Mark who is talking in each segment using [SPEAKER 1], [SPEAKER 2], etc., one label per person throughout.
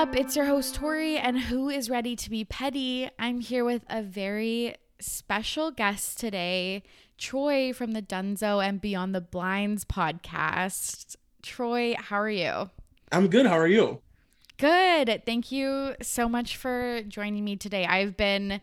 [SPEAKER 1] up? It's your host, Tori, and who is ready to be petty? I'm here with a very special guest today, Troy from the Dunzo and Beyond the Blinds podcast. Troy, how are you?
[SPEAKER 2] I'm good. How are you?
[SPEAKER 1] Good. Thank you so much for joining me today. I've been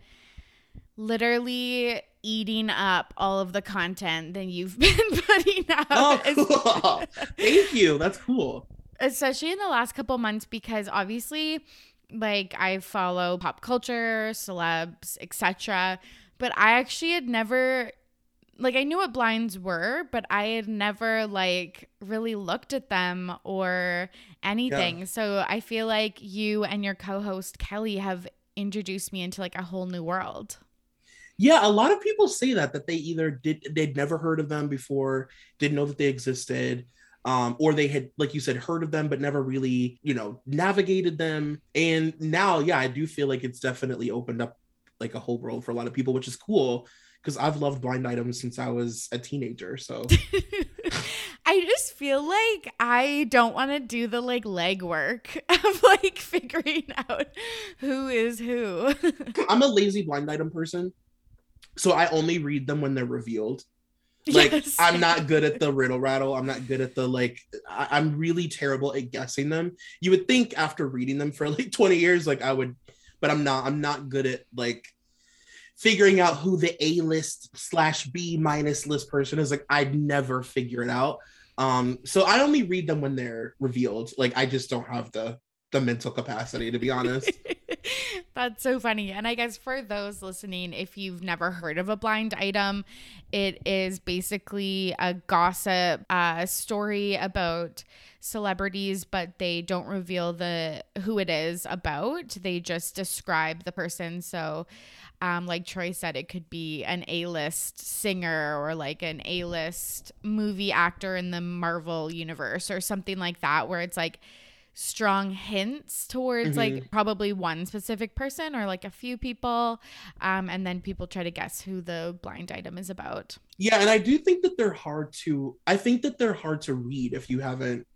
[SPEAKER 1] literally eating up all of the content that you've been putting out.
[SPEAKER 2] Oh, cool. Thank you. That's cool
[SPEAKER 1] especially in the last couple months because obviously like I follow pop culture, celebs, etc. But I actually had never like I knew what blinds were, but I had never like really looked at them or anything. Yeah. So I feel like you and your co-host Kelly have introduced me into like a whole new world.
[SPEAKER 2] Yeah, a lot of people say that that they either did they'd never heard of them before, didn't know that they existed, um, or they had, like you said, heard of them but never really, you know, navigated them. And now, yeah, I do feel like it's definitely opened up like a whole world for a lot of people, which is cool because I've loved blind items since I was a teenager. So
[SPEAKER 1] I just feel like I don't want to do the like legwork of like figuring out who is who.
[SPEAKER 2] I'm a lazy blind item person. So I only read them when they're revealed. Like yes. I'm not good at the riddle rattle. I'm not good at the like. I, am really terrible at guessing them. You would think after reading them for like 20 years, like I would, but I'm not. I'm not good at like figuring out who the A list slash B minus list person is. Like I'd never figure it out. Um, so I only read them when they're revealed. Like I just don't have the the mental capacity to be honest.
[SPEAKER 1] That's so funny. And I guess for those listening, if you've never heard of a blind item, it is basically a gossip uh, story about celebrities, but they don't reveal the who it is about. They just describe the person. So, um, like Troy said, it could be an A-list singer or like an A-list movie actor in the Marvel universe or something like that, where it's like strong hints towards mm-hmm. like probably one specific person or like a few people um and then people try to guess who the blind item is about.
[SPEAKER 2] Yeah and i do think that they're hard to i think that they're hard to read if you haven't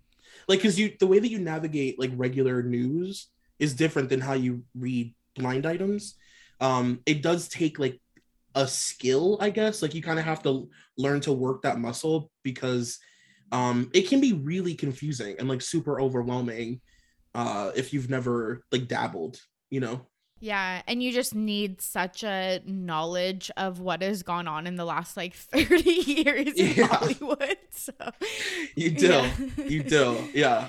[SPEAKER 2] like because you the way that you navigate like regular news is different than how you read blind items. Um it does take like a skill i guess. Like you kind of have to learn to work that muscle because um it can be really confusing and like super overwhelming uh if you've never like dabbled you know
[SPEAKER 1] yeah, and you just need such a knowledge of what has gone on in the last like 30 years in yeah. Hollywood. So
[SPEAKER 2] you do. Yeah. You do. Yeah.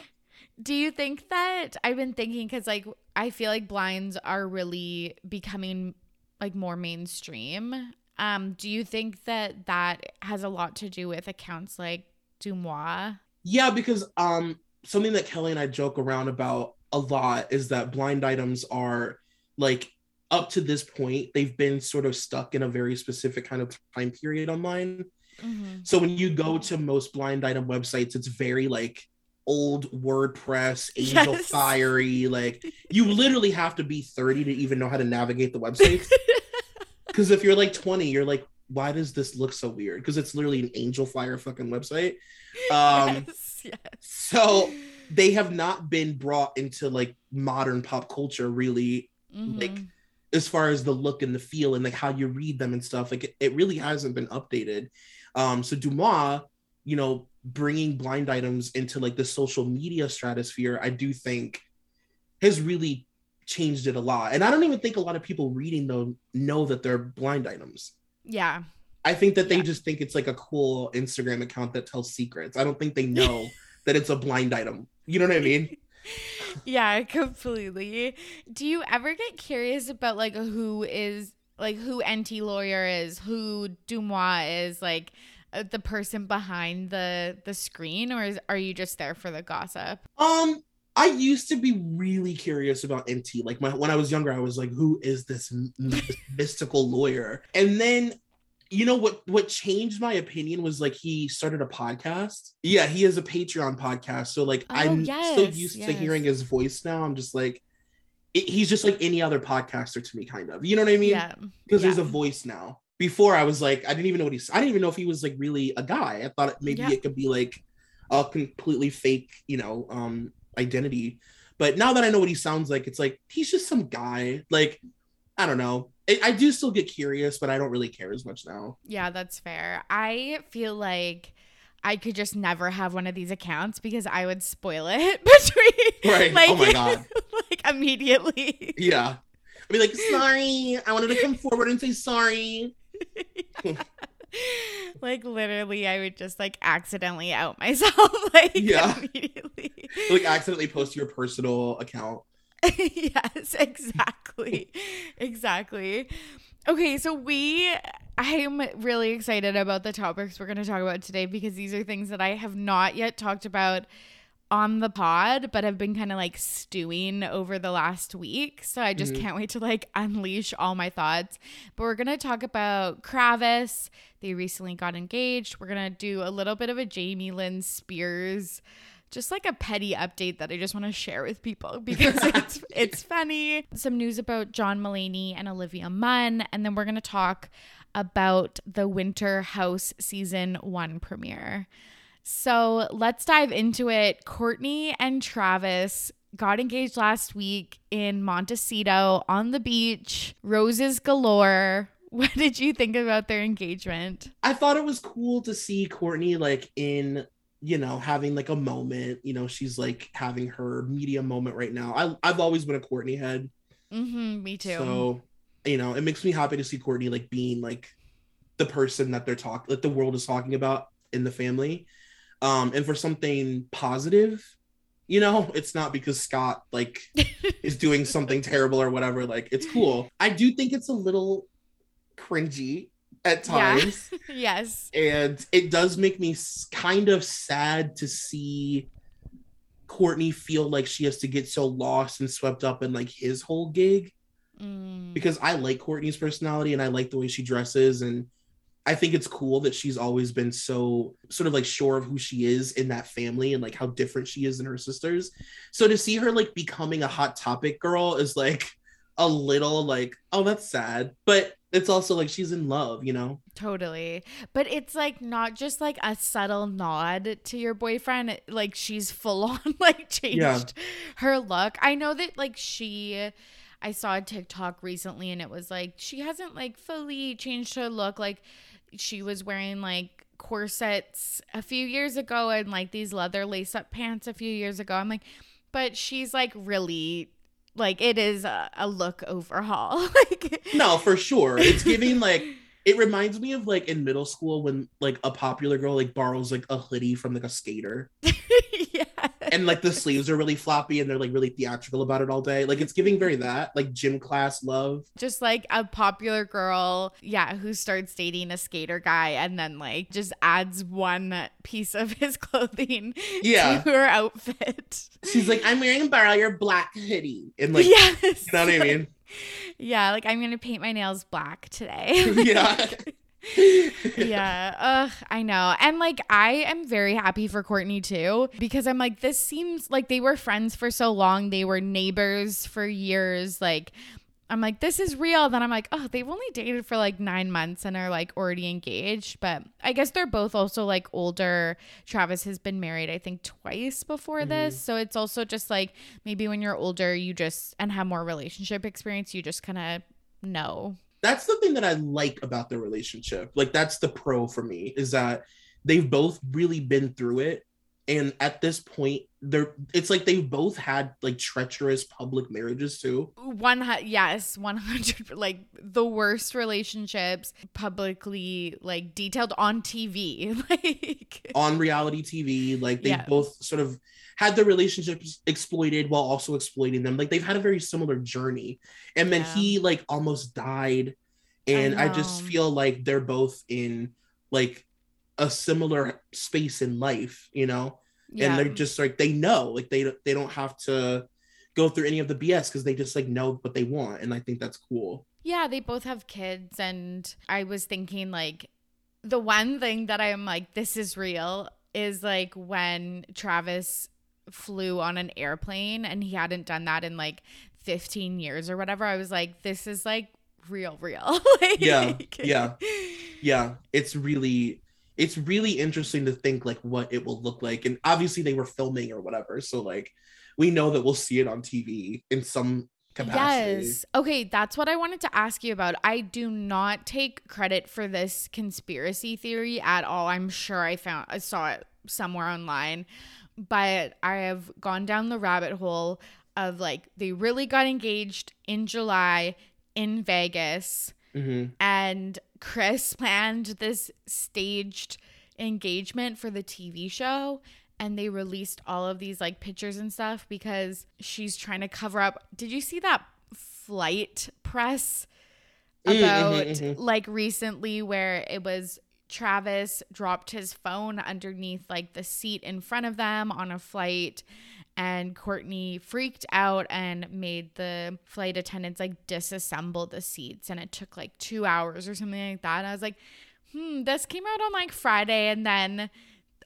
[SPEAKER 1] Do you think that I've been thinking cuz like I feel like blinds are really becoming like more mainstream. Um do you think that that has a lot to do with accounts like DeuxMoi?
[SPEAKER 2] Yeah, because um something that Kelly and I joke around about a lot is that blind items are like up to this point they've been sort of stuck in a very specific kind of time period online. Mm-hmm. So when you go to most blind item websites, it's very like old WordPress, Angel yes. Fiery. Like you literally have to be 30 to even know how to navigate the website. Because if you're like 20, you're like, why does this look so weird? Because it's literally an Angelfire fucking website. Um, yes, yes. So they have not been brought into like modern pop culture really, mm-hmm. like as far as the look and the feel and like how you read them and stuff. Like it, it really hasn't been updated. Um, so DeuxMoi, you know, bringing blind items into like the social media stratosphere, I do think has really changed it a lot. And I don't even think a lot of people reading them know that they're blind items.
[SPEAKER 1] Yeah.
[SPEAKER 2] I think that they yeah. just think it's like a cool Instagram account that tells secrets. I don't think they know that it's a blind item. You know what I mean?
[SPEAKER 1] yeah, completely. Do you ever get curious about like who is like who Enty lawyer is, who DeuxMoi is, like uh, the person behind the the screen, or is, are you just there for the gossip?
[SPEAKER 2] Um, I used to be really curious about Enty. Like my, when I was younger, I was like, "Who is this mystical lawyer?" And then, you know what? What changed my opinion was like he started a podcast. Yeah, he has a Patreon podcast. So like, oh, I'm yes, so used yes. to hearing his voice now. I'm just like, it, he's just like any other podcaster to me, kind of. You know what I mean? Yeah. Because yeah. there's a voice now. Before I was like, I didn't even know what he's. I didn't even know if he was like really a guy. I thought maybe yeah. it could be like a completely fake, you know, um identity. But now that I know what he sounds like, it's like he's just some guy. Like, I don't know. I, I do still get curious, but I don't really care as much now.
[SPEAKER 1] Yeah, that's fair. I feel like I could just never have one of these accounts because I would spoil it between
[SPEAKER 2] Right.
[SPEAKER 1] like,
[SPEAKER 2] oh my god.
[SPEAKER 1] like immediately.
[SPEAKER 2] Yeah. I'd be like, sorry. I wanted to come forward and say sorry.
[SPEAKER 1] like literally I would just like accidentally out myself like
[SPEAKER 2] Yeah.
[SPEAKER 1] immediately.
[SPEAKER 2] Like accidentally post your personal account.
[SPEAKER 1] yes, exactly. exactly. Okay, so we I'm really excited about the topics we're going to talk about today because these are things that I have not yet talked about on the pod but have been kind of like stewing over the last week. So I just
[SPEAKER 2] Mhm.
[SPEAKER 1] can't wait to like unleash all my thoughts. But we're going to talk about Kravis. They recently got engaged. We're going to do a little bit of a Jamie Lynn Spears just like a petty update that I just want to share with people because it's it's funny. Some news about John Mulaney and Olivia Munn, and then we're gonna talk about the Winter House season one premiere. So let's dive into it. Courtney and Travis got engaged last week in Montecito on the beach, roses galore. What did you think about their engagement?
[SPEAKER 2] I thought it was cool to see Courtney like in, you know, having like a moment. You know, she's like having her media moment right now. I I've always been a Courtney head.
[SPEAKER 1] Mm-hmm, me too.
[SPEAKER 2] So, you know, it makes me happy to see Courtney like being like the person that they're talking like the world is talking about in the family. Um, and for something positive, you know, it's not because Scott like is doing something terrible or whatever. Like it's cool. I do think it's a little cringy at
[SPEAKER 1] Yeah.
[SPEAKER 2] times.
[SPEAKER 1] yes.
[SPEAKER 2] and it does make me kind of sad to see Courtney feel like she has to get so lost and swept up in like his whole gig
[SPEAKER 1] Mm.
[SPEAKER 2] because I like Courtney's personality and I like the way she dresses and I think it's cool that she's always been so sort of like sure of who she is in that family and like how different she is than her sisters. So to see her like becoming a hot topic girl is like a little like, oh, that's sad. But it's also like she's in love, you know?
[SPEAKER 1] Totally. But it's like not just like a subtle nod to your boyfriend. Like she's full on like changed
[SPEAKER 2] Yeah.
[SPEAKER 1] her look. I know that like she I saw a TikTok recently and it was like she hasn't like fully changed her look. Like she was wearing like corsets a few years ago and like these leather lace up pants a few years ago. I'm like, but she's like really like it is a, a look overhaul. like
[SPEAKER 2] No, for sure. It's giving like it reminds me of like in middle school when like a popular girl like borrows like a hoodie from like a skater
[SPEAKER 1] yeah.
[SPEAKER 2] and like the sleeves are really floppy and they're like really theatrical about it all day. Like it's giving very that like gym class love.
[SPEAKER 1] just like a popular girl, yeah, who starts dating a skater guy and then like just adds one piece of his clothing
[SPEAKER 2] Yeah.
[SPEAKER 1] to her outfit.
[SPEAKER 2] She's like, I'm wearing a borrow your black hoodie. And like
[SPEAKER 1] yes.
[SPEAKER 2] you know what I mean?
[SPEAKER 1] Yeah, like I'm gonna paint my nails black today.
[SPEAKER 2] yeah.
[SPEAKER 1] Yeah. Ugh, I know. And like I am very happy for Courtney too because I'm like this seems like they were friends for so long. They were neighbors for years. Like I'm like this is real. Then I'm like, "Oh, they've only dated for like 9 months and are like already engaged." But I guess they're both also like older. Travis has been married I think twice before mm-hmm. this. So it's also just like maybe when you're older, you just and have more relationship experience, you just kind of know.
[SPEAKER 2] That's the thing that I like about their relationship. Like that's the pro for me is that they've both really been through it. And at this point, they're it's like they've both had like treacherous public marriages too.
[SPEAKER 1] One yes, one hundred like the worst relationships publicly like detailed on TV. Like
[SPEAKER 2] on reality TV. Like they
[SPEAKER 1] Yeah.
[SPEAKER 2] both sort of had their relationships exploited while also exploiting them. Like they've had a very similar journey. And then
[SPEAKER 1] Yeah.
[SPEAKER 2] he like almost died. And I, just feel like they're both in like a similar space in life, you know?
[SPEAKER 1] Yeah,
[SPEAKER 2] And they're just like they know, like they they don't have to go through any of the BS because they just like know what they want. And I think that's cool.
[SPEAKER 1] yeah, they both have kids, and I was thinking like the one thing that I'm like, this is real is like when Travis flew on an airplane and he hadn't done that in like 15 years or whatever. I was like, this is like real, real. like,
[SPEAKER 2] Yeah, yeah. yeah it's really it's really interesting to think like what it will look like and obviously they were filming or whatever so like we know that we'll see it on TV in some capacity.
[SPEAKER 1] Yes. Okay, that's what I wanted to ask you about. I do not take credit for this conspiracy theory at all. I'm sure I found I saw it somewhere online, but I have gone down the rabbit hole of like they really got engaged in July in Vegas
[SPEAKER 2] Mhm.
[SPEAKER 1] and Kris planned this staged engagement for the TV show and they released all of these like pictures and stuff because she's trying to cover up. Did you see that flight press
[SPEAKER 2] Mm, mhm,
[SPEAKER 1] about
[SPEAKER 2] mhm.
[SPEAKER 1] like recently where it was Travis dropped his phone underneath like the seat in front of them on a flight and Courtney freaked out and made the flight attendants like disassemble the seats and it took like 2 hours or something like that. And I was like, "Hmm, this came out on like Friday and then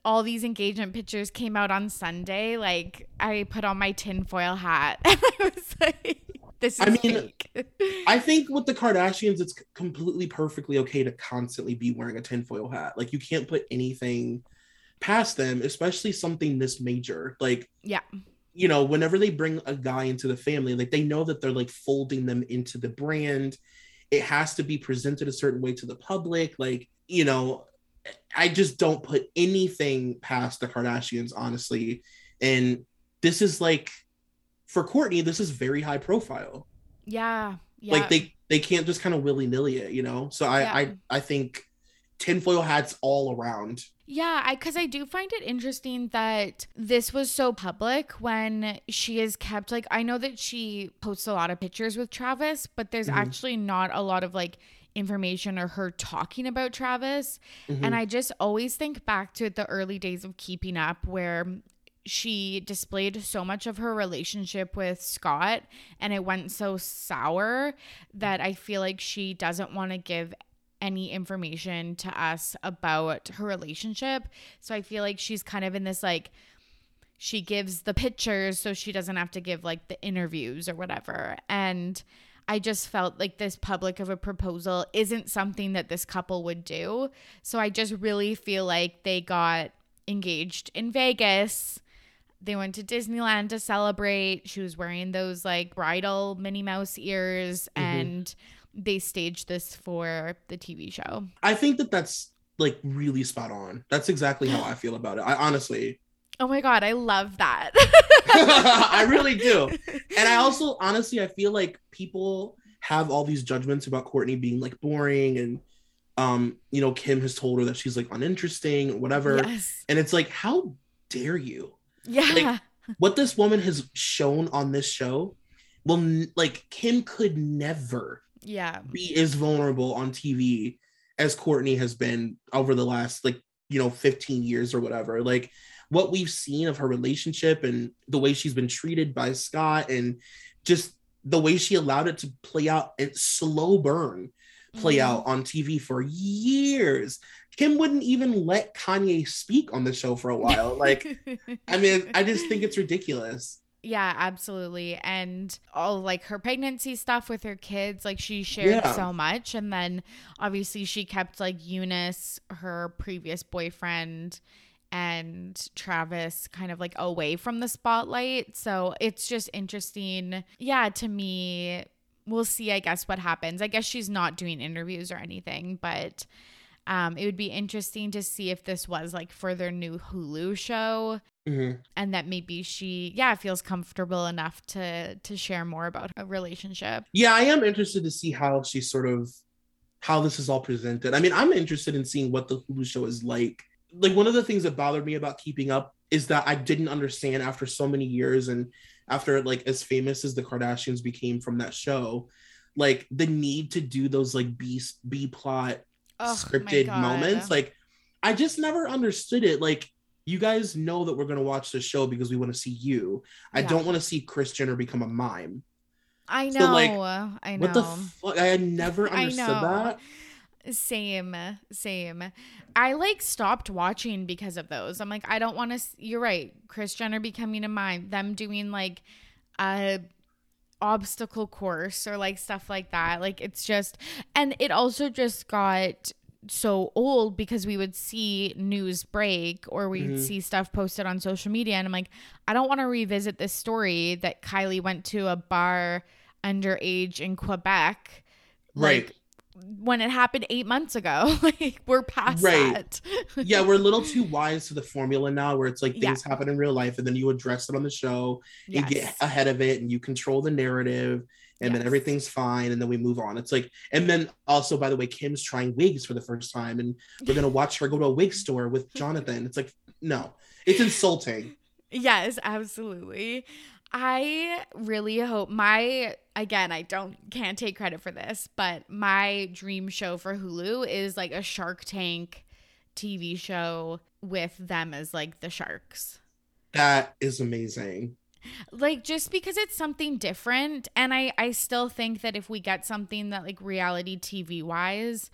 [SPEAKER 1] all these engagement pictures came out on Sunday. Like I put on my tinfoil hat and I was like, this is
[SPEAKER 2] I mean. I think with the Kardashians, it's completely perfectly okay to constantly be wearing a tinfoil hat. Like you can't put anything past them, especially something this major. Like
[SPEAKER 1] yeah.
[SPEAKER 2] you know, whenever they bring a guy into the family, like they know that they're like folding them into the brand. It has to be presented a certain way to the public. Like, you know, I just don't put anything past the Kardashians, honestly. And this is like for Courtney, this is very high profile.
[SPEAKER 1] Yeah. Yeah.
[SPEAKER 2] Like they they can't just kind of willy-nilly it, you know. So I
[SPEAKER 1] Yeah.
[SPEAKER 2] I I think tinfoil hats all around.
[SPEAKER 1] Yeah, I because I do find it interesting that this was so public when she is kept like I know that she posts a lot of pictures with Travis, but there's
[SPEAKER 2] Mhm.
[SPEAKER 1] actually not a lot of like information or her talking about Travis.
[SPEAKER 2] Mhm.
[SPEAKER 1] And I just always think back to the early days of keeping up where she displayed so much of her relationship with Scott and it went so sour that I feel like she doesn't want to give any information to us about her relationship. So I feel like she's kind of in this like she gives the pictures so she doesn't have to give like the interviews or whatever. And I just felt like this public of a proposal isn't something that this couple would do. So I just really feel like they got engaged in Vegas. They went to Disneyland to celebrate. She was wearing those like bridal Minnie Mouse ears
[SPEAKER 2] Mhm.
[SPEAKER 1] and they staged this for the TV show.
[SPEAKER 2] I think that that's like really spot on. That's exactly how I feel about it. I honestly,
[SPEAKER 1] Oh my god, I love that.
[SPEAKER 2] I really do. And I also honestly, I feel like people have all these judgments about Courtney being like boring and um, you know, Kim has told her that she's like uninteresting or whatever.
[SPEAKER 1] Yes.
[SPEAKER 2] And it's like, how dare you?
[SPEAKER 1] Yeah.
[SPEAKER 2] Like, What this woman has shown on this show, well, n- like Kim could never
[SPEAKER 1] yeah.
[SPEAKER 2] be as vulnerable on TV as Courtney has been over the last like you know 15 years or whatever. Like what we've seen of her relationship and the way she's been treated by Scott and just the way she allowed it to play out and slow burn play
[SPEAKER 1] Mhm.
[SPEAKER 2] out on TV for years. Kim wouldn't even let Kanye speak on the show for a while. Like I mean, I just think it's ridiculous.
[SPEAKER 1] Yeah, absolutely. And all like her pregnancy stuff with her kids, like she shared
[SPEAKER 2] Yeah.
[SPEAKER 1] so much. And then obviously she kept like Younes, her previous boyfriend, and Travis kind of like away from the spotlight. So it's just interesting. Yeah, to me, we'll see, I guess, what happens. I guess she's not doing interviews or anything, but um, it would be interesting to see if this was like for their new Hulu show
[SPEAKER 2] Mhm.
[SPEAKER 1] and that maybe she yeah feels comfortable enough to to share more about her relationship
[SPEAKER 2] Yeah, I am interested to see how she sort of how this is all presented. I mean, I'm interested in seeing what the Hulu show is like. Like one of the things that bothered me about keeping up is that I didn't understand after so many years and after like as famous as the Kardashians became from that show, like the need to do those like B B plot
[SPEAKER 1] Oh,
[SPEAKER 2] scripted moments. Like I just never understood it. Like you guys know that we're gonna watch the show because we want to see you. I
[SPEAKER 1] Yeah.
[SPEAKER 2] don't want to see Kris Jenner become a mime.
[SPEAKER 1] i know
[SPEAKER 2] So, like,
[SPEAKER 1] i know
[SPEAKER 2] What the fuck? I had never understood that.
[SPEAKER 1] same same i like stopped watching because of those i'm like i don't want to you're right kris jenner becoming a mime them doing like a obstacle course or like stuff like that like it's just and it also just got so old because we would see news break or we'd
[SPEAKER 2] Mhm.
[SPEAKER 1] see stuff posted on social media and I'm like I don't want to revisit this story that Kylie went to a bar underage in Quebec
[SPEAKER 2] Right.
[SPEAKER 1] like, when it happened 8 months ago like we're past
[SPEAKER 2] Right.
[SPEAKER 1] that
[SPEAKER 2] yeah, we're a little too wise to the formula now where it's like
[SPEAKER 1] Yeah.
[SPEAKER 2] things happen in real life and then you address it on the show, you get ahead of it and you control the narrative and then everything's fine and then we move on. It's like and then also by the way Kim's trying wigs for the first time and we're going to watch her go to a wig store with Jonathan. It's like no. It's insulting.
[SPEAKER 1] Yes, absolutely. I really hope my again, I don't can't take credit for this, but my dream show for Hulu is like a Shark Tank TV show with them as like the sharks.
[SPEAKER 2] That is amazing.
[SPEAKER 1] Like just because it's something different and I I still think that if we get something that like reality TV wise,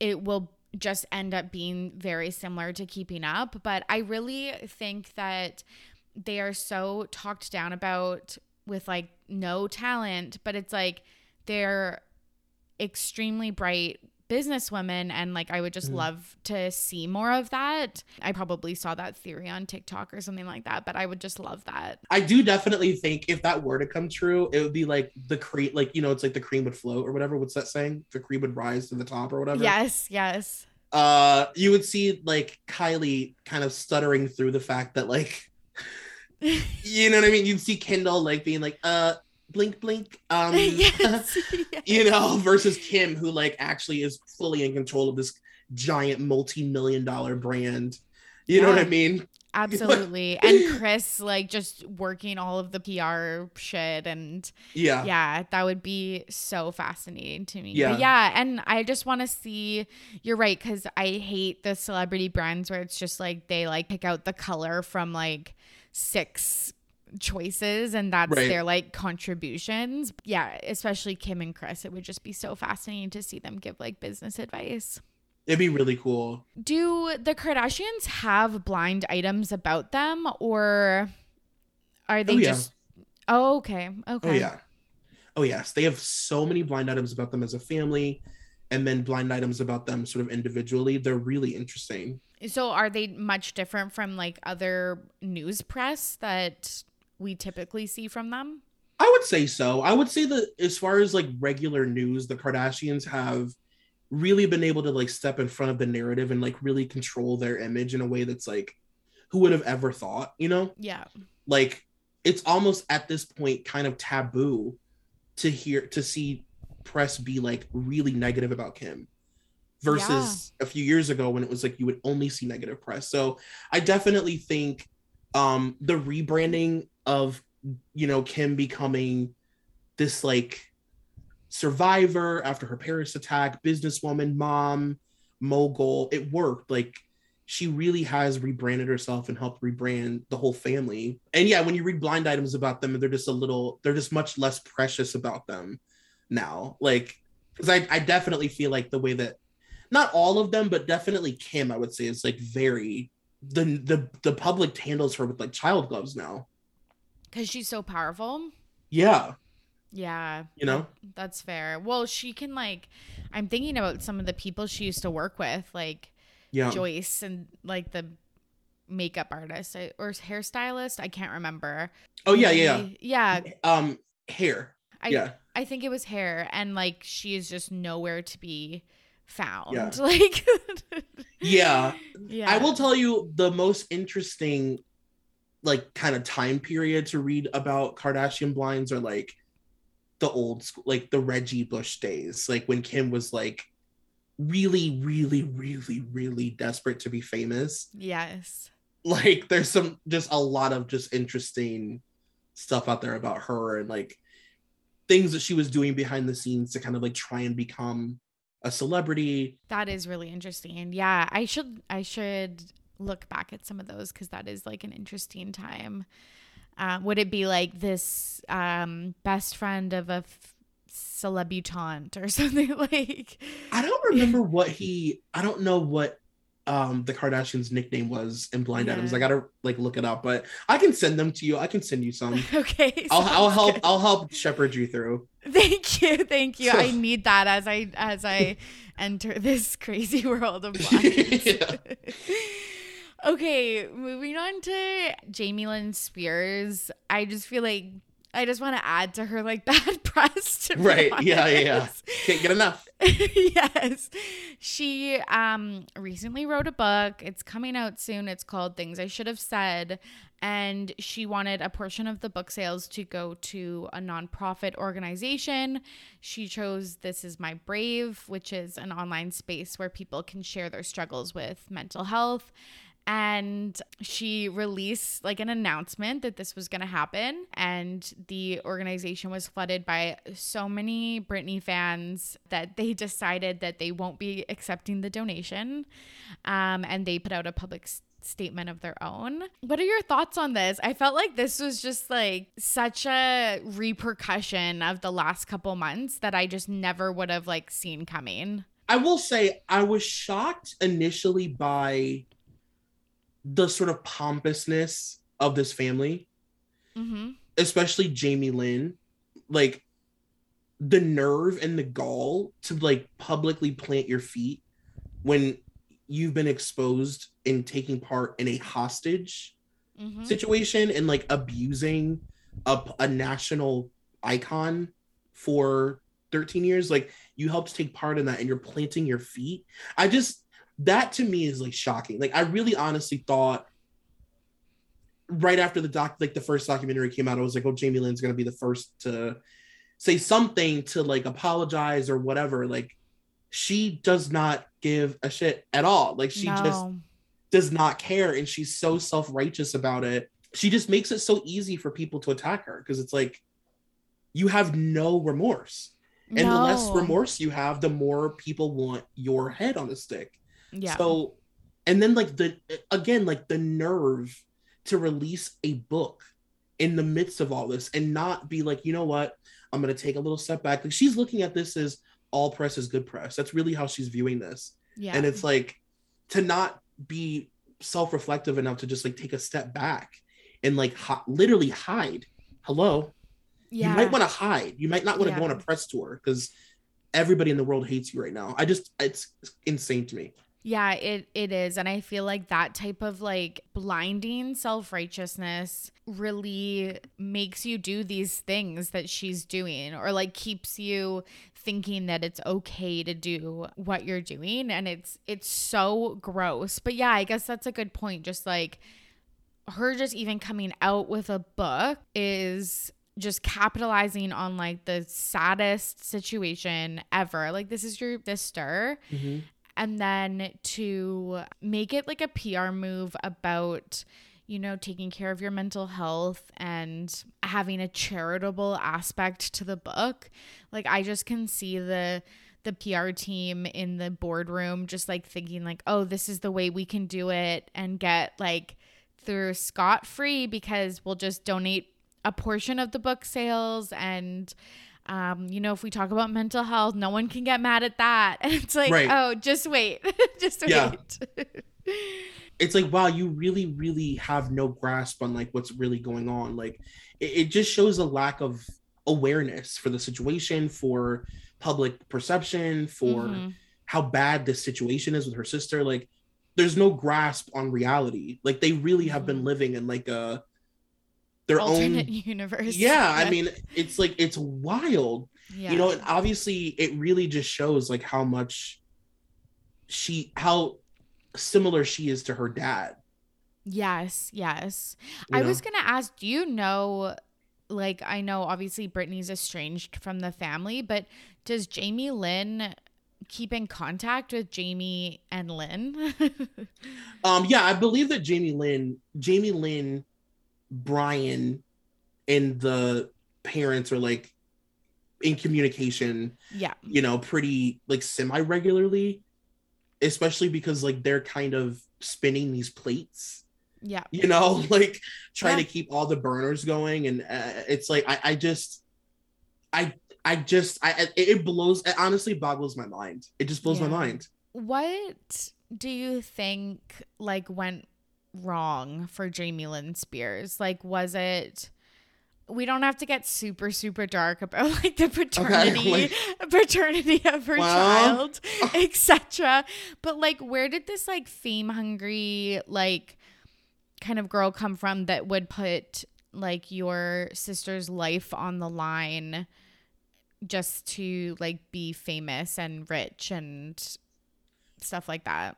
[SPEAKER 1] it will just end up being very similar to keeping up, but I really think that they are so talked down about with like no talent, but it's like they're extremely bright businesswomen and like I would just
[SPEAKER 2] Mhm.
[SPEAKER 1] love to see more of that. I probably saw that theory on TikTok or something like that, but I would just love that.
[SPEAKER 2] I do definitely think if that were to come true, it would be like the cream, like you know, it's like the cream would float or whatever. What's that saying? The cream would rise to the top or whatever.
[SPEAKER 1] Yes, yes.
[SPEAKER 2] Uh, you would see like Kylie kind of stuttering through the fact that like, you know what I mean. You'd see Kendall like being like, uh, blink, blink. Um,
[SPEAKER 1] yes.
[SPEAKER 2] you know, versus Kim, who like actually is fully in control of this giant multi-million dollar brand. You know what I mean?
[SPEAKER 1] Absolutely. and Kris like just working all of the PR shit and
[SPEAKER 2] Yeah.
[SPEAKER 1] yeah, that would be so fascinating to me.
[SPEAKER 2] Yeah.
[SPEAKER 1] But yeah, and I just want to see you're right cuz I hate the celebrity brands where it's just like they like pick out the color from like six choices and that's
[SPEAKER 2] Right.
[SPEAKER 1] their like contributions. Yeah, especially Kim and Kris. It would just be so fascinating to see them give like business advice.
[SPEAKER 2] It'd be really cool.
[SPEAKER 1] Do the Kardashians have blind items about them or are oh, they
[SPEAKER 2] Oh, yeah.
[SPEAKER 1] just Oh, okay. Okay.
[SPEAKER 2] Oh yeah. Oh yes. They have so many blind items about them as a family and then blind items about them sort of individually. They're really interesting.
[SPEAKER 1] So are they much different from like other news press that we typically see from them?
[SPEAKER 2] I would say so. I would say that as far as like regular news, the Kardashians have really been able to like step in front of the narrative and like really control their image in a way that's like who would have ever thought, you know?
[SPEAKER 1] Yeah.
[SPEAKER 2] Like it's almost at this point kind of taboo to hear to see press be like really negative about Kim versus a few years ago when it was like you would only see negative press. So I definitely think um the rebranding of you know Kim becoming this like survivor after her Paris attack, businesswoman, mom, mogul, it worked. Like she really has rebranded herself and helped rebrand the whole family. And yeah, when you read blind items about them, they're just a little, they're just much less precious about them now. Like, because I, I definitely feel like the way that not all of them, but definitely Kim, I would say, is like very the the the public handles her with like child gloves now.
[SPEAKER 1] Cuz she's so powerful.
[SPEAKER 2] Yeah,
[SPEAKER 1] Yeah.
[SPEAKER 2] you know.
[SPEAKER 1] That's fair. Well, she can like I'm thinking about some of the people she used to work with like
[SPEAKER 2] Yeah,
[SPEAKER 1] Joyce and like the makeup artist or hairstylist, I can't remember.
[SPEAKER 2] Oh yeah, yeah.
[SPEAKER 1] Yeah,
[SPEAKER 2] Um, hair.
[SPEAKER 1] I
[SPEAKER 2] yeah,
[SPEAKER 1] I think it was hair and like she is just nowhere to be found.
[SPEAKER 2] Yeah.
[SPEAKER 1] Like
[SPEAKER 2] yeah.
[SPEAKER 1] yeah.
[SPEAKER 2] I will tell you the most interesting, like, kind of time period to read about Kardashian blinds are like the old school, like the Reggie Bush days, like when Kim was like really, really, really, really desperate to be famous.
[SPEAKER 1] Yes.
[SPEAKER 2] Like, there's some just a lot of just interesting stuff out there about her and like things that she was doing behind the scenes to kind of like try and become a celebrity.
[SPEAKER 1] That is really interesting. Yeah, I should I should look back at some of those because that is like an interesting time. Uh, would it be like this um, best friend of a f- celebutante or something like?
[SPEAKER 2] I don't remember what he. I don't know what um the Kardashians' nickname was in Blind Items.
[SPEAKER 1] Yeah.
[SPEAKER 2] I gotta like look it up, but I can send them to you. I can send you some.
[SPEAKER 1] okay,
[SPEAKER 2] I'll I'll help.
[SPEAKER 1] good.
[SPEAKER 2] I'll help shepherd you through.
[SPEAKER 1] Thank you, thank you.
[SPEAKER 2] So-
[SPEAKER 1] I need that as I as I enter this crazy world of blinds. Okay, moving on to Jamie Lynn Spears. I just feel like I just want to add to her like bad press. To
[SPEAKER 2] Right. Yeah, yeah, yeah. Can't get enough.
[SPEAKER 1] yes. She um recently wrote a book. It's coming out soon. It's called Things I Should Have Said. And she wanted a portion of the book sales to go to a nonprofit organization. She chose This Is My Brave, which is an online space where people can share their struggles with mental health and she released like an announcement that this was going to happen. And the organization was flooded by so many Britney fans that they decided that they won't be accepting the donation. Um, and they put out a public statement of their own. What are your thoughts on this? I felt like this was just like such a repercussion of the last couple months that i just never would have like seen coming.
[SPEAKER 2] I will say I was shocked initially by the sort of pompousness of this family,
[SPEAKER 1] mm-hmm.
[SPEAKER 2] especially Jamie Lynn. Like the nerve and the gall to like publicly plant your feet when you've been exposed in taking part in a hostage
[SPEAKER 1] Mm-hmm.
[SPEAKER 2] situation and like abusing a, a national icon for 13 years like you helped take part in that and you're planting your feet i just that to me is like shocking. Like i really honestly thought right after the doc like the first documentary came out i was like oh jamie lynn's gonna be the first to say something to like apologize or whatever. Like she does not give a shit at all. Like she just does not care and she's so self-righteous about it. She just makes it so easy for people to attack her because it's like you have no remorse. And the less remorse you have the more people want your head on a stick
[SPEAKER 1] Yeah.
[SPEAKER 2] so and then like the again like the nerve to release a book in the midst of all this and not be like you know what? I'm going to take a little step back. Like she's looking at this as all press is good press. That's really how she's viewing this.
[SPEAKER 1] Yeah.
[SPEAKER 2] and it's like to not be self-reflective enough to just like take a step back and like hi- literally hide. Hello?
[SPEAKER 1] Yeah.
[SPEAKER 2] you might want to hide. You might not want to go on a press tour because everybody in the world hates you right now. I just it's insane to me
[SPEAKER 1] Yeah, it it is and I feel like that type of like blinding self-righteousness really makes you do these things that she's doing or like keeps you thinking that it's okay to do what you're doing and it's it's so gross. But yeah, I guess that's a good point just like her just even coming out with a book is just capitalizing on like the saddest situation ever. Like this is your sister mm-hmm. And then to make it like a PR move about you know taking care of your mental health and having a charitable aspect to the book. Like I just can see the the PR team in the boardroom just like thinking like oh this is the way we can do it and get like through scot free because we'll just donate a portion of the book sales and um, you know, if we talk about mental health, no one can get mad at that. And it's like,
[SPEAKER 2] Right.
[SPEAKER 1] oh, just wait, just wait.
[SPEAKER 2] it's like wow you really really have no grasp on like what's really going on like it, it just shows a lack of awareness for the situation for public perception for
[SPEAKER 1] Mhm.
[SPEAKER 2] how bad this situation is with her sister like there's no grasp on reality like they really have been
[SPEAKER 1] Mhm.
[SPEAKER 2] living in like a their
[SPEAKER 1] alternate
[SPEAKER 2] own
[SPEAKER 1] universe.
[SPEAKER 2] yeah i mean it's like it's wild
[SPEAKER 1] yeah.
[SPEAKER 2] you know and obviously it really just shows like how much she how similar she is to her dad
[SPEAKER 1] yes, yes.
[SPEAKER 2] you
[SPEAKER 1] I
[SPEAKER 2] know?
[SPEAKER 1] was gonna ask, do you know? Like, I know obviously Britney's estranged from the family, but does Jamie Lynn keep in contact with Jamie and Lynne?
[SPEAKER 2] Um, yeah, I believe that Jamie Lynn, Jamie Lynn, Brian, and the parents are like in communication,
[SPEAKER 1] yeah.
[SPEAKER 2] you know, pretty like semi regularly, especially because like they're kind of spinning these plates,
[SPEAKER 1] Yeah.
[SPEAKER 2] you know, like trying
[SPEAKER 1] Yeah.
[SPEAKER 2] to keep all the burners going. And uh, it's like, I, I just, I, I just, I, it blows, it honestly boggles my mind. It just blows my mind.
[SPEAKER 1] What do you think like went wrong for Jamie Lynn Spears? Like was it we don't have to get super super dark about like the paternity
[SPEAKER 2] like-
[SPEAKER 1] paternity of her
[SPEAKER 2] Well.
[SPEAKER 1] child etc but like where did this like fame hungry like kind of girl come from that would put like your sister's life on the line just to like be famous and rich and stuff like that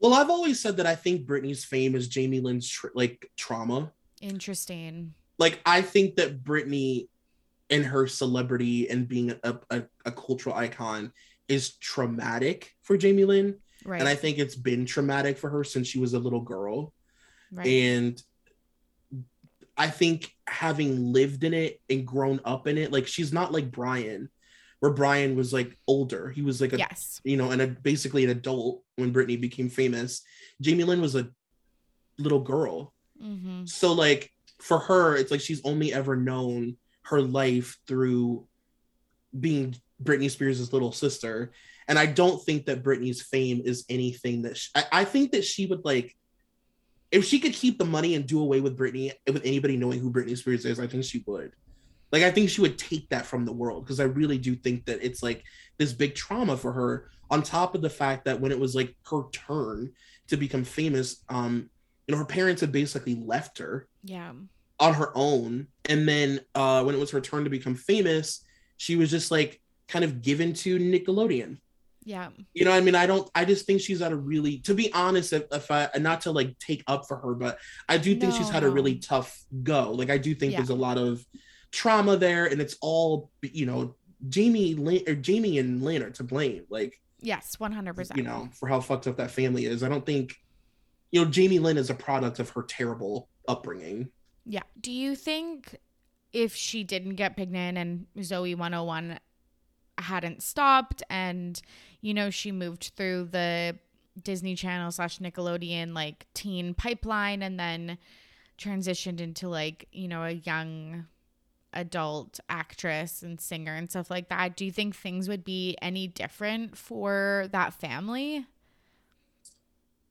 [SPEAKER 2] Well, I've always said that I think Britney's fame is Jamie Lynn's tr- like trauma.
[SPEAKER 1] interesting
[SPEAKER 2] Like I think that Britney and her celebrity and being a, a, a cultural icon is traumatic for Jamie Lynn.
[SPEAKER 1] right
[SPEAKER 2] And I think it's been traumatic for her since she was a little girl.
[SPEAKER 1] right
[SPEAKER 2] And I think having lived in it and grown up in it, like she's not like Brian, where Brian was like older. He was like a
[SPEAKER 1] yes
[SPEAKER 2] you know, and a, basically an adult when Britney became famous. Jamie Lynn was a little girl.
[SPEAKER 1] mm-hmm.
[SPEAKER 2] So like for her, it's like she's only ever known her life through being Britney Spears' little sister. And I don't think that Britney's fame is anything that sh I, I think that she would like if she could keep the money and do away with Britney with anybody knowing who Britney Spears is, I think she would. Like I think she would take that from the world because I really do think that it's like this big trauma for her on top of the fact that when it was like her turn to become famous, um, you know, her parents had basically left her
[SPEAKER 1] yeah
[SPEAKER 2] on her own. And then uh when it was her turn to become famous, she was just like kind of given to Nickelodeon.
[SPEAKER 1] yeah
[SPEAKER 2] You know, what I mean, I don't. I just think she's had a really, to be honest, if, if I not to like take up for her, but I do think she's
[SPEAKER 1] No,
[SPEAKER 2] had a really tough go. Like I do think
[SPEAKER 1] Yeah.
[SPEAKER 2] there's a lot of trauma there, and it's all you know, Jamie or Jamie and Lynne are to blame. Like
[SPEAKER 1] yes 100%
[SPEAKER 2] you know, for how fucked up that family is. I don't think, you know, Jamie Lynn is a product of her terrible upbringing.
[SPEAKER 1] Yeah. Do you think if she didn't get pregnant and Zoey 101 hadn't stopped and, you know, she moved through the Disney Channel slash Nickelodeon like teen pipeline and then transitioned into like, you know, a young adult actress and singer and stuff like that, do you think things would be any different for that family?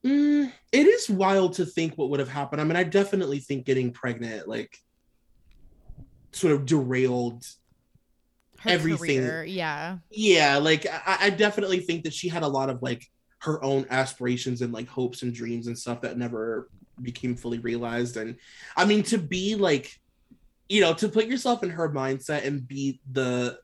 [SPEAKER 2] Mm, it is wild to think what would have happened. I mean, I definitely think getting pregnant, like, sort of derailed
[SPEAKER 1] Her
[SPEAKER 2] Everything.
[SPEAKER 1] career, yeah.
[SPEAKER 2] yeah like I, I definitely think that she had a lot of like her own aspirations and like hopes and dreams and stuff that never became fully realized and i mean to be like you know to put yourself in her mindset and be the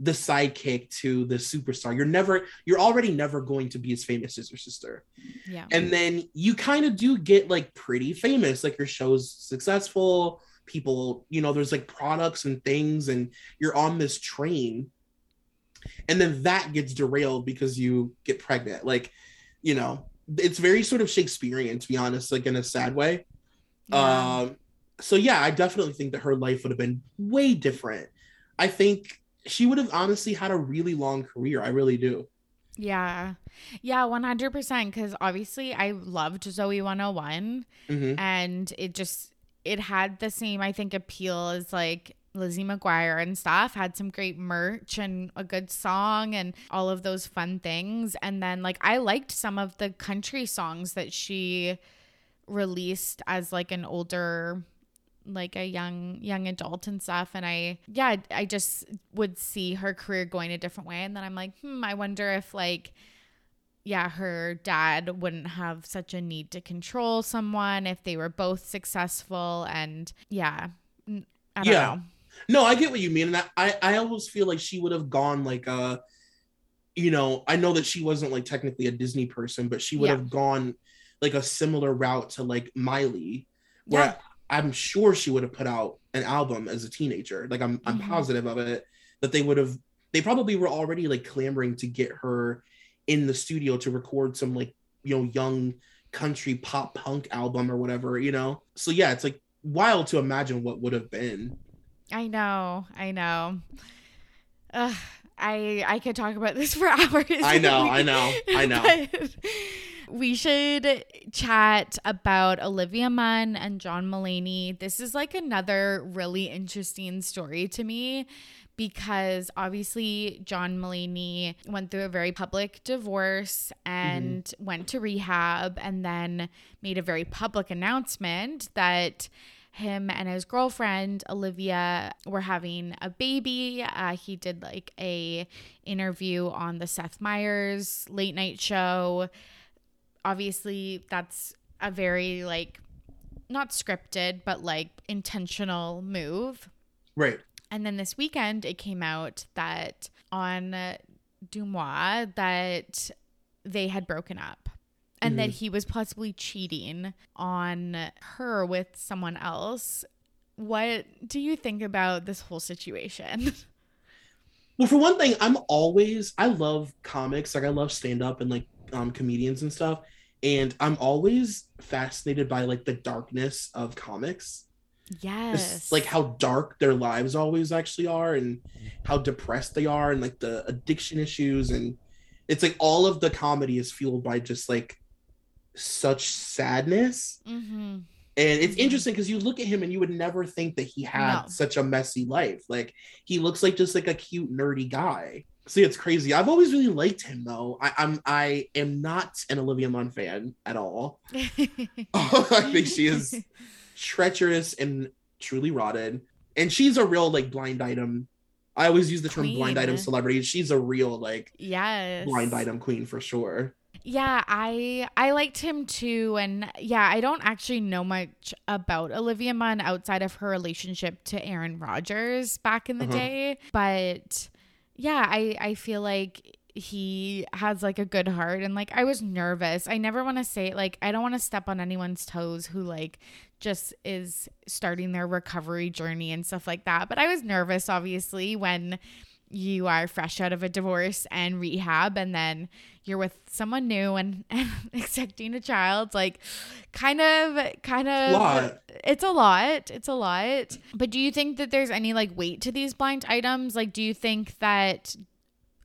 [SPEAKER 2] the sidekick to the superstar. You're never you're already never going to be as famous as your sister.
[SPEAKER 1] Yeah.
[SPEAKER 2] and then you kind of do get like pretty famous. Like your show's successful. People you know there's like products and things and you're on this train. And then that gets derailed because you get pregnant. Like you know it's very sort of shakespearean to be honest like in a sad way.
[SPEAKER 1] Yeah.
[SPEAKER 2] um so yeah i definitely think that her life would have been way different i think she would have honestly had a really long career i really do
[SPEAKER 1] Yeah. Yeah, 100% because obviously I loved Zoey 101
[SPEAKER 2] Mhm.
[SPEAKER 1] and it just it had the same I think appeal as like Lizzie McGuire and stuff had some great merch and a good song and all of those fun things and then like I liked some of the country songs that she released as like an older like a young young adult and stuff and i yeah i just would see her career going a different way and then i'm like hmm i wonder if like yeah her dad wouldn't have such a need to control someone if they were both successful and yeah i don't
[SPEAKER 2] Yeah.
[SPEAKER 1] know
[SPEAKER 2] No, I get what you mean, and I, I, almost feel like she would have gone like a, you know, I know that she wasn't like technically a Disney person, but she would
[SPEAKER 1] Yeah.
[SPEAKER 2] have gone like a similar route to like Miley, where
[SPEAKER 1] Yeah.
[SPEAKER 2] I'm sure she would have put out an album as a teenager. Like I'm, I'm
[SPEAKER 1] Mhm.
[SPEAKER 2] positive of it that they would have. They probably were already like clamoring to get her in the studio to record some like you know young country pop punk album or whatever, you know. So yeah, it's like wild to imagine what would have been.
[SPEAKER 1] I know, I know. Ugh, I I could talk about this for hours.
[SPEAKER 2] I know, I know, I know.
[SPEAKER 1] But we should chat about Olivia Munn and John Mulaney. This is like another really interesting story to me because obviously John Mulaney went through a very public divorce and went to rehab and then made a very public announcement that him and his girlfriend Olivia were having a baby. Uh, he did like a interview on the Seth Meyers late night show. Obviously, that's a very like not scripted, but like intentional move.
[SPEAKER 2] Right.
[SPEAKER 1] And then this weekend, it came out that on DeuxMoi that they had broken up and mm-hmm. that he was possibly cheating on her with someone else. What do you think about this whole situation?
[SPEAKER 2] Well, for one thing, I'm always I love comics, like I love stand up and like um comedians and stuff, and I'm always fascinated by like the darkness of comics.
[SPEAKER 1] Yes.
[SPEAKER 2] Just, like how dark their lives always actually are and how depressed they are and like the addiction issues and it's like all of the comedy is fueled by just like such sadness. Mm-hmm. And it's mm-hmm. interesting because you look at him and you would never think that he had no. such a messy life. Like he looks like just like a cute nerdy guy. See, it's crazy. I've always really liked him though. I, I'm I am not an Olivia Munn fan at all. I think she is treacherous and truly rotted. And she's a real like blind item. I always use the term queen. blind item celebrity. She's a real like
[SPEAKER 1] yes
[SPEAKER 2] blind item queen for sure.
[SPEAKER 1] Yeah, I I liked him too and yeah, I don't actually know much about Olivia Munn outside of her relationship to Aaron Rodgers back in the uh-huh. day, but yeah, I I feel like he has like a good heart and like I was nervous. I never want to say like I don't want to step on anyone's toes who like just is starting their recovery journey and stuff like that. But I was nervous obviously when you are fresh out of a divorce and rehab and then you're with someone new and, and expecting a child like kind of kind of
[SPEAKER 2] lot.
[SPEAKER 1] it's a lot. It's a lot. But do you think that there's any like weight to these blind items? Like do you think that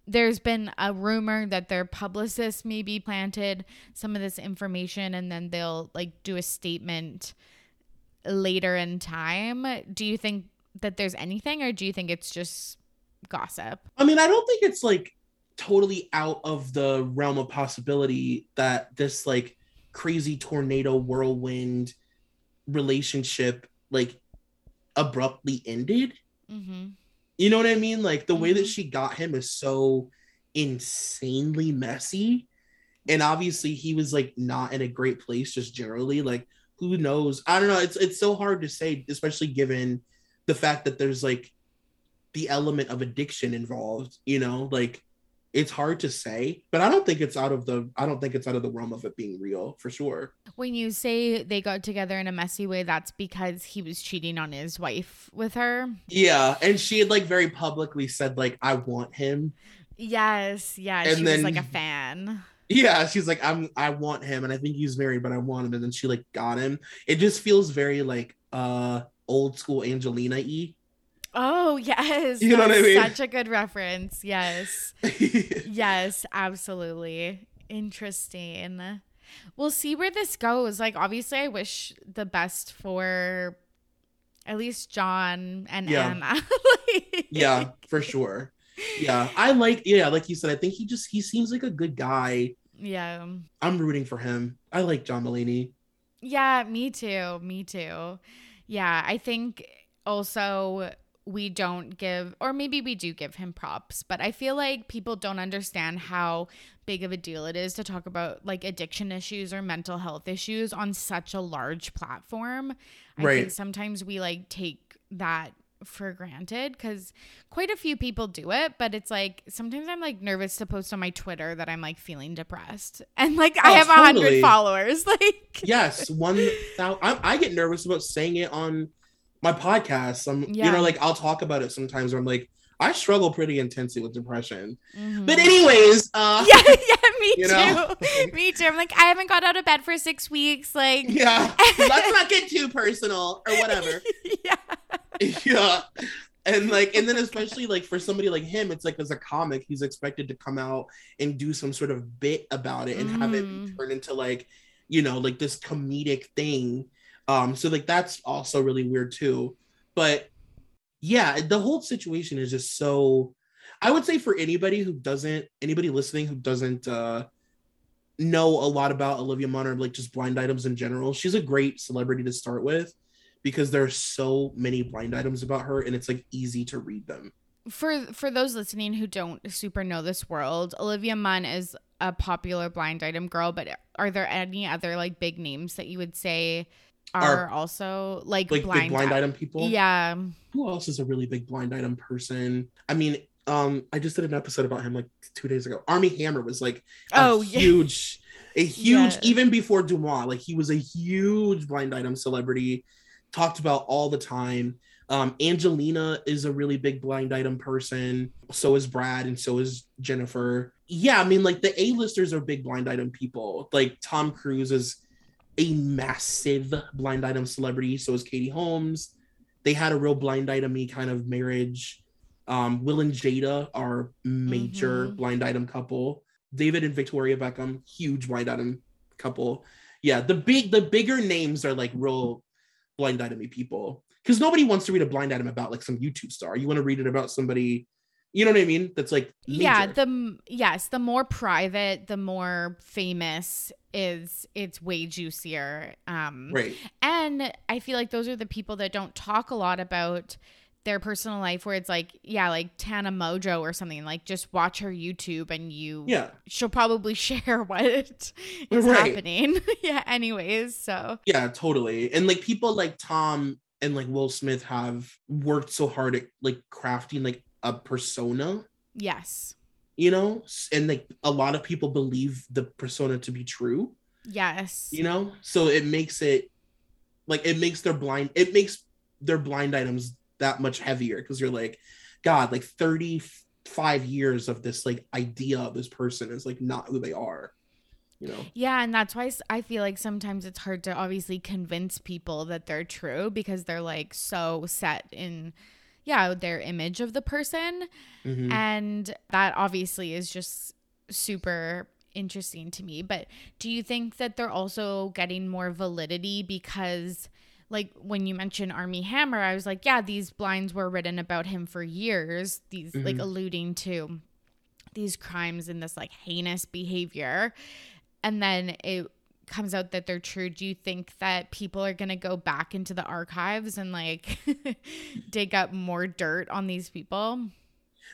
[SPEAKER 1] there's been a rumor that their publicist maybe planted some of this information and then they'll like do a statement later in time? Do you think that there's anything or do you think it's just gossip?
[SPEAKER 2] I mean i don't think it's like totally out of the realm of possibility that this like crazy tornado whirlwind relationship like abruptly ended mm-hmm. You know what I mean? Like the mm-hmm. way that mm-hmm. she got him is so insanely messy. And obviously he was like not in a great place just generally. Like who knows? I don't know. It's it's so hard to say, especially given the fact that there's like the element of addiction involved, you know, like it's hard to say, but I don't think it's out of the I don't think it's out of the realm of it being real for sure.
[SPEAKER 1] When you say they got together in a messy way, that's because he was cheating on his wife with her.
[SPEAKER 2] Yeah, and she had like very publicly said like I want him.
[SPEAKER 1] Yes, yeah, and she then, was like a fan.
[SPEAKER 2] Yeah, she's like I'm I want him and I think he's married but I want him and then she like got him. It just feels very like uh old school Angelina y
[SPEAKER 1] Oh yes, you know what I mean. Such a good reference. Yes, yes, absolutely. Interesting. We'll see where this goes. Like, obviously, I wish the best for at least John and yeah. Anna.
[SPEAKER 2] yeah, for sure. Yeah, I like. Yeah, like you said, I think he just he seems like a good guy.
[SPEAKER 1] Yeah,
[SPEAKER 2] I'm rooting for him. I like John Mulaney.
[SPEAKER 1] Yeah, me too. Me too. Yeah, I think also we don't give, or maybe we do give him props, but I feel like people don't understand how big of a deal it is to talk about like addiction issues or mental health issues on such a large platform. I right. think sometimes we like take that for granted because quite a few people do it but it's like sometimes i'm like nervous to post on my twitter that i'm like feeling depressed and like oh, i have a totally. hundred followers like
[SPEAKER 2] yes one thousand I, I get nervous about saying it on my podcast. I'm yeah. you know like I'll talk about it sometimes where I'm like I struggle pretty intensely with depression. Mm-hmm. But anyways, uh
[SPEAKER 1] Yeah, yeah, me too. Know? me too. I'm like I haven't got out of bed for 6 weeks like
[SPEAKER 2] Yeah. Let's not get too personal or whatever.
[SPEAKER 1] yeah.
[SPEAKER 2] Yeah. And like and then especially like for somebody like him it's like as a comic he's expected to come out and do some sort of bit about it and mm. have it mm. turn into like you know like this comedic thing um, so like that's also really weird too. But yeah, the whole situation is just so I would say for anybody who doesn't anybody listening who doesn't uh know a lot about Olivia Munn or like just blind items in general, she's a great celebrity to start with because there's so many blind items about her and it's like easy to read them.
[SPEAKER 1] For for those listening who don't super know this world, Olivia Munn is a popular blind item girl, but are there any other like big names that you would say are, are also like,
[SPEAKER 2] like blind, blind item people?
[SPEAKER 1] Yeah.
[SPEAKER 2] Who else is a really big blind item person? I mean, um, I just did an episode about him like two days ago. Armie Hammer was like
[SPEAKER 1] oh
[SPEAKER 2] huge, a huge even before DeuxMoi, like he was a huge blind item celebrity, talked about all the time. Um, Angelina is a really big blind item person. So is Brad, and so is Jennifer. Yeah, I mean, like the A-listers are big blind item people. Like Tom Cruise is a massive blind item celebrity. So is Katie Holmes. They had a real blind itemy kind of marriage. Um, Will and Jada are major mm-hmm. blind item couple. David and Victoria Beckham, huge blind item couple. Yeah, the big the bigger names are like real blind itemy people because nobody wants to read a blind item about like some YouTube star. You want to read it about somebody, you know what I mean? That's like
[SPEAKER 1] major. yeah. The yes, the more private, the more famous is. It's way juicier. Um,
[SPEAKER 2] right.
[SPEAKER 1] And I feel like those are the people that don't talk a lot about their personal life where it's like yeah like Tana Mongeau or something like just watch her youtube and you
[SPEAKER 2] yeah
[SPEAKER 1] she'll probably share what is right. happening yeah anyways so
[SPEAKER 2] yeah totally and like people like tom and like will smith have worked so hard at like crafting like a persona
[SPEAKER 1] yes
[SPEAKER 2] you know and like a lot of people believe the persona to be true
[SPEAKER 1] yes
[SPEAKER 2] you know so it makes it like it makes their blind it makes their blind items that much heavier because you're like, God, like 35 years of this like idea of this person is like not who they are. You know?
[SPEAKER 1] Yeah, and that's why I feel like sometimes it's hard to obviously convince people that they're true because they're like so set in yeah, their image of the person. Mm-hmm. And that obviously is just super interesting to me. But do you think that they're also getting more validity because like when you mentioned Armie Hammer, I was like, yeah, these blinds were written about him for years, these mm-hmm. like alluding to these crimes and this like heinous behavior. And then it comes out that they're true. Do you think that people are going to go back into the archives and like dig up more dirt on these people?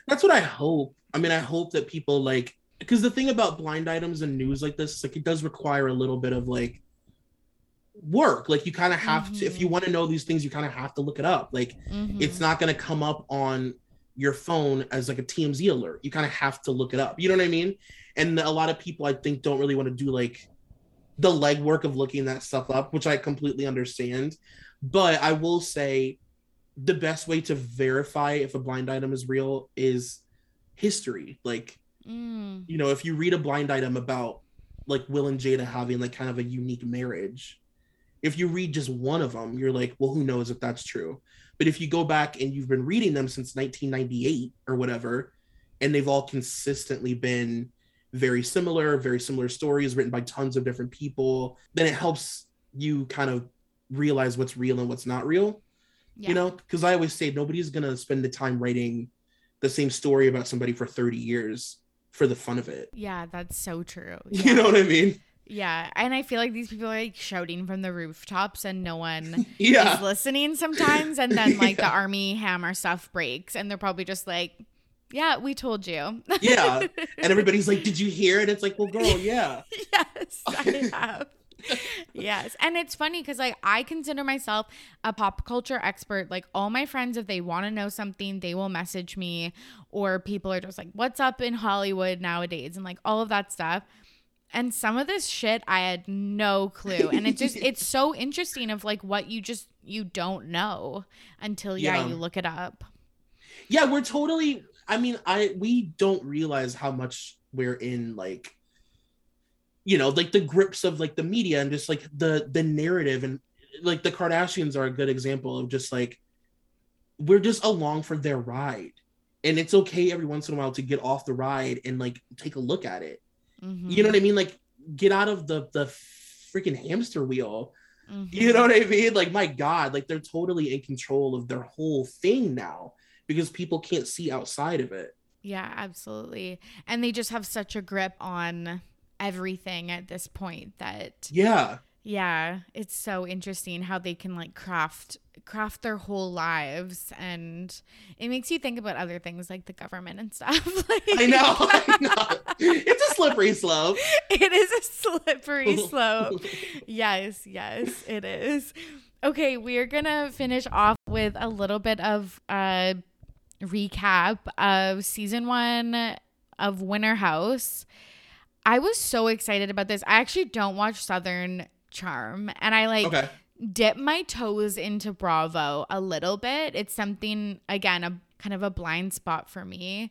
[SPEAKER 2] That's what I hope. I mean, I hope that people like because the thing about blind items and news like this, like it does require a little bit of like work like you kind of have mm-hmm. to if you mm-hmm. want to know these things you kind of have to look it up like mm-hmm. it's not going to come up on your phone as like a tmz alert you kind of have to look it up you know what i mean and a lot of people i think don't really want to do like the legwork of looking that stuff up which i completely understand but i will say the best way to verify if a blind item is real is history like mm. you know if you read a blind item about like will and jada having like kind of a unique marriage if you read just one of them, you're like, well, who knows if that's true? But if you go back and you've been reading them since 1998 or whatever, and they've all consistently been very similar, very similar stories written by tons of different people, then it helps you kind of realize what's real and what's not real. Yeah. You know, because I always say nobody's going to spend the time writing the same story about somebody for 30 years for the fun of it.
[SPEAKER 1] Yeah, that's so true. Yeah.
[SPEAKER 2] You know what I mean?
[SPEAKER 1] Yeah, and I feel like these people are like shouting from the rooftops and no one
[SPEAKER 2] yeah.
[SPEAKER 1] is listening sometimes. And then like yeah. the Armie Hammer stuff breaks and they're probably just like, yeah, we told you.
[SPEAKER 2] yeah. And everybody's like, did you hear it? It's like, well, girl, yeah.
[SPEAKER 1] yes, I have. yes. And it's funny because like I consider myself a pop culture expert. Like all my friends, if they want to know something, they will message me, or people are just like, what's up in Hollywood nowadays? And like all of that stuff and some of this shit I had no clue. And it just it's so interesting of like what you just you don't know until yeah, yeah, you look it up.
[SPEAKER 2] Yeah, we're totally I mean, I we don't realize how much we're in like you know, like the grips of like the media and just like the the narrative and like the Kardashians are a good example of just like we're just along for their ride. And it's okay every once in a while to get off the ride and like take a look at it Mm-hmm. You know what I mean? Like get out of the the freaking hamster wheel. Mm-hmm. You know what I mean? Like my God, like they're totally in control of their whole thing now because people can't see outside of it.
[SPEAKER 1] Yeah, absolutely. And they just have such a grip on everything at this point that
[SPEAKER 2] yeah
[SPEAKER 1] Yeah, it's so interesting how they can like craft craft their whole lives and it makes you think about other things like the government and stuff. like,
[SPEAKER 2] I know, I know. It's a slippery slope.
[SPEAKER 1] It is a slippery slope. yes, yes, it is. Okay, we're going to finish off with a little bit of a recap of season 1 of Winter House. I was so excited about this. I actually don't watch Southern Charm and I like
[SPEAKER 2] Okay.
[SPEAKER 1] dip my toes into Bravo a little bit. It's something again a kind of a blind spot for me,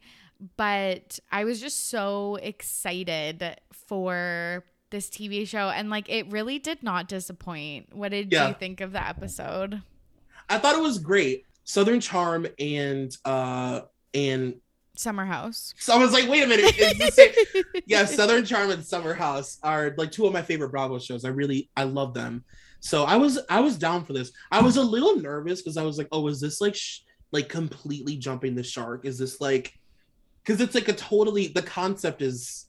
[SPEAKER 1] but I was just so excited for this TV show and like it really did not disappoint. What did
[SPEAKER 2] Yeah.
[SPEAKER 1] you think of the episode?
[SPEAKER 2] I thought it was great. Southern Charm and uh and
[SPEAKER 1] Summer House.
[SPEAKER 2] so I was like, wait a minute, is the same? yeah, Southern Charm and Summer House are like two of my favorite Bravo shows. I really I love them. So I was I was down for this. I was a little nervous because I was like, oh, is this like sh- like completely jumping the shark? Is this like because it's like a totally the concept is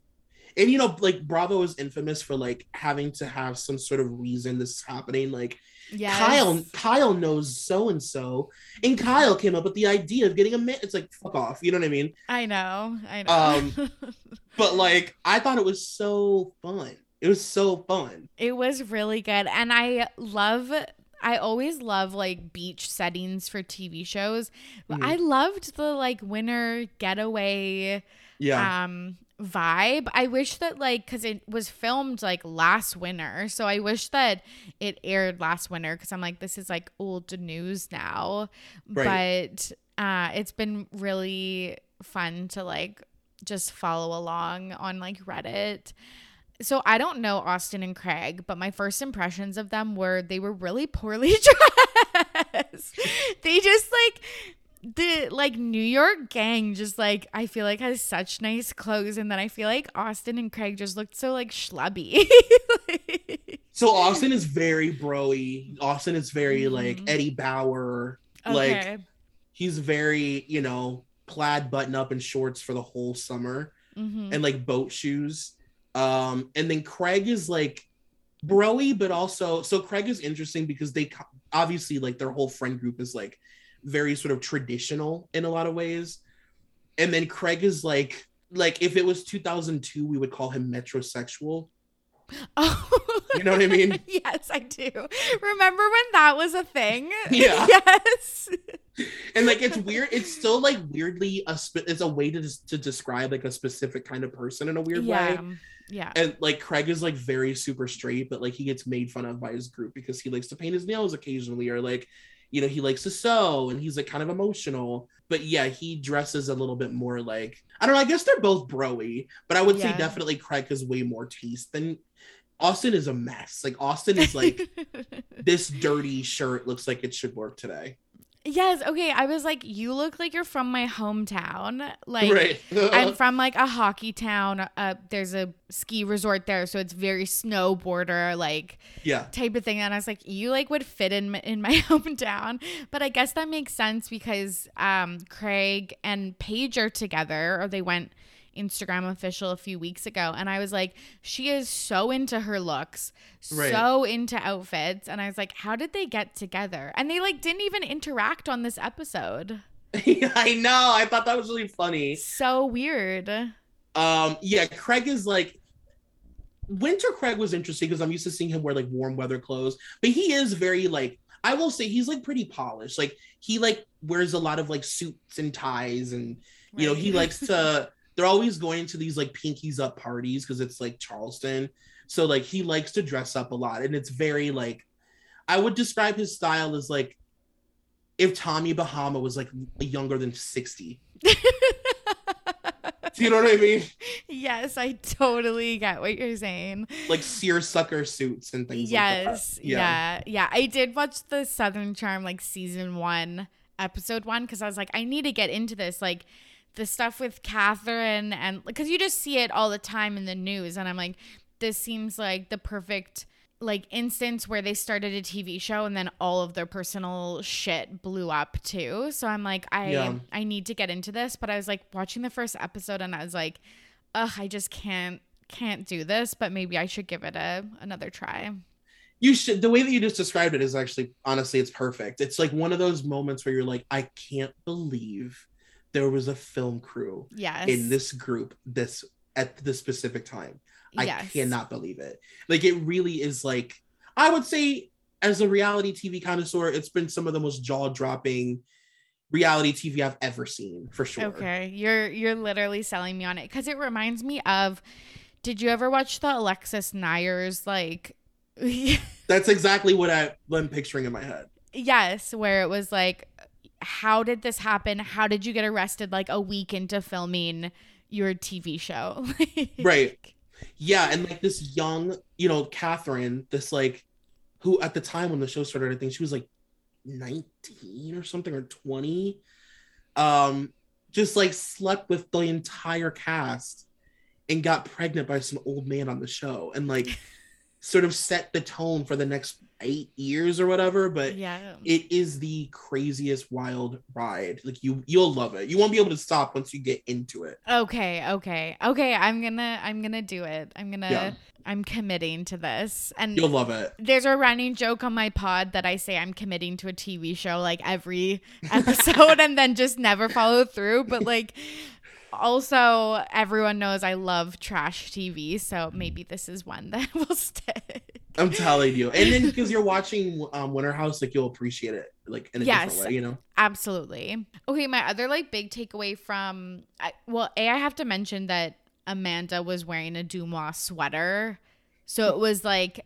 [SPEAKER 2] and you know like Bravo is infamous for like having to have some sort of reason this is happening. Like
[SPEAKER 1] Yes.
[SPEAKER 2] Kyle Kyle knows so and so, and Kyle came up with the idea of getting a man. It's like fuck off, you know what I mean?
[SPEAKER 1] I know. I know.
[SPEAKER 2] Um, But like I thought it was so fun. It was so fun.
[SPEAKER 1] It was really good. And I love I always love like beach settings for TV shows.
[SPEAKER 2] Mhm.
[SPEAKER 1] I loved the like winter getaway
[SPEAKER 2] Yeah.
[SPEAKER 1] um vibe. I wish that like cuz it was filmed like last winter. So I wish that it aired last winter cuz I'm like this is like old news now.
[SPEAKER 2] Right.
[SPEAKER 1] But uh it's been really fun to like just follow along on like Reddit. So I don't know Austin and Craig, but my first impressions of them were they were really poorly dressed. they just like the like New York gang just like I feel like has such nice clothes and then I feel like Austin and Craig just looked so like schlubby.
[SPEAKER 2] so Austin is very broy. Austin is very like
[SPEAKER 1] Mhm.
[SPEAKER 2] Eddie Bauer.
[SPEAKER 1] okay.
[SPEAKER 2] Like he's very, you know, plaid button up and shorts for the whole summer
[SPEAKER 1] Mhm.
[SPEAKER 2] and like boat shoes. Um, and then Craig is like broy, but also so Craig is interesting because they obviously like their whole friend group is like very sort of traditional in a lot of ways. And then Craig is like like if it was 2002, we would call him metrosexual.
[SPEAKER 1] Oh.
[SPEAKER 2] You know what I mean?
[SPEAKER 1] yes, I do. Remember when that was a thing?
[SPEAKER 2] Yeah.
[SPEAKER 1] Yes.
[SPEAKER 2] And like it's weird. It's still like weirdly a it's a way to to describe like a specific kind of person in a weird way.
[SPEAKER 1] yeah. Yeah.
[SPEAKER 2] And like Craig is like very super straight, but like he gets made fun of by his group because he likes to paint his nails occasionally, or like, you know, he likes to sew and he's like kind of emotional. But yeah, he dresses a little bit more like I don't know. I guess they're both broy, but I would
[SPEAKER 1] Yeah.
[SPEAKER 2] say definitely Craig has way more taste than Austin is a mess. Like Austin is like this dirty shirt looks like it should work today.
[SPEAKER 1] Yes. Okay. I was like, you look like you're from my hometown. Like,
[SPEAKER 2] right.
[SPEAKER 1] I'm from like a hockey town. Uh, there's a ski resort there, so it's very snowboarder like
[SPEAKER 2] yeah.
[SPEAKER 1] type of thing. And I was like, you like would fit in in my hometown. But I guess that makes sense because um, Craig and Paige are together, or they went Instagram official a few weeks ago, and I was like, she is so into her looks,
[SPEAKER 2] Right.
[SPEAKER 1] so into outfits, and I was like, how did they get together? And they like didn't even interact on this episode.
[SPEAKER 2] I know. I thought that was really funny.
[SPEAKER 1] So weird.
[SPEAKER 2] Um, yeah, Craig is like Winter Craig was interesting because I'm used to seeing him wear like warm weather clothes, but he is very like I will say he's like pretty polished. Like he like wears a lot of like suits and ties and you know, he likes to they're always going to these like pinkies up parties because it's like Charleston. So like he likes to dress up a lot and it's very like I would describe his style as like if Tommy Bahama was like younger than 60. Do you know what I mean?
[SPEAKER 1] yes, I totally get what you're saying.
[SPEAKER 2] Like seersucker suits and things
[SPEAKER 1] yes,
[SPEAKER 2] like that.
[SPEAKER 1] yeah. yeah, I did watch the Southern Charm like season one, episode one, because I was like, I need to get into this. Like the stuff with Kathryn and because you just see it all the time in the news, and I'm like, this seems like the perfect like instance where they started a TV show and then all of their personal shit blew up too. So I'm like, I
[SPEAKER 2] Yeah.
[SPEAKER 1] I need to get into this. But I was like watching the first episode and I was like, ugh, I just can't can't do this, but maybe I should give it a another try.
[SPEAKER 2] you should the way that you just described it is actually honestly it's perfect it's like one of those moments where you're like i can't believe there was a film crew
[SPEAKER 1] yes
[SPEAKER 2] in this group this at this specific time i
[SPEAKER 1] Yes.
[SPEAKER 2] cannot believe it like it really is like i would say as a reality tv connoisseur it's been some of the most jaw-dropping reality tv i've ever seen for sure
[SPEAKER 1] Okay, you're you're literally selling me on it because it reminds me of. Did you ever watch the Alexis Neiers like?
[SPEAKER 2] that's exactly what I, i'm picturing in my head
[SPEAKER 1] yes, where it was like, how did this happen? How did you get arrested like a week into filming your TV show?
[SPEAKER 2] Right. yeah and like this young you know Kathryn this like who at the time when the show started i think she was like 19 or something or 20 um just like slept with the entire cast and got pregnant by some old man on the show and like sort of set the tone for the next eight years or whatever but
[SPEAKER 1] Yeah.
[SPEAKER 2] it is the craziest wild ride like you you'll love it you won't be able to stop once you get into it
[SPEAKER 1] Okay, okay. Okay, I'm to I'm to do it. I'm to
[SPEAKER 2] Yeah.
[SPEAKER 1] I'm committing to this. And
[SPEAKER 2] you'll love it
[SPEAKER 1] there's a running joke on my pod that I say I'm committing to a TV show like every episode and then just never follow through. But like, also, everyone knows I love trash TV. So maybe this is one that will stick.
[SPEAKER 2] I'm telling you. And then because you're watching um, Winter House, like you'll appreciate it like in a
[SPEAKER 1] Yes.
[SPEAKER 2] different way, you know?
[SPEAKER 1] Absolutely. Okay, my other like big takeaway from I, well, a I have to mention that Amanda was wearing a DeuxMoi sweater, so it was like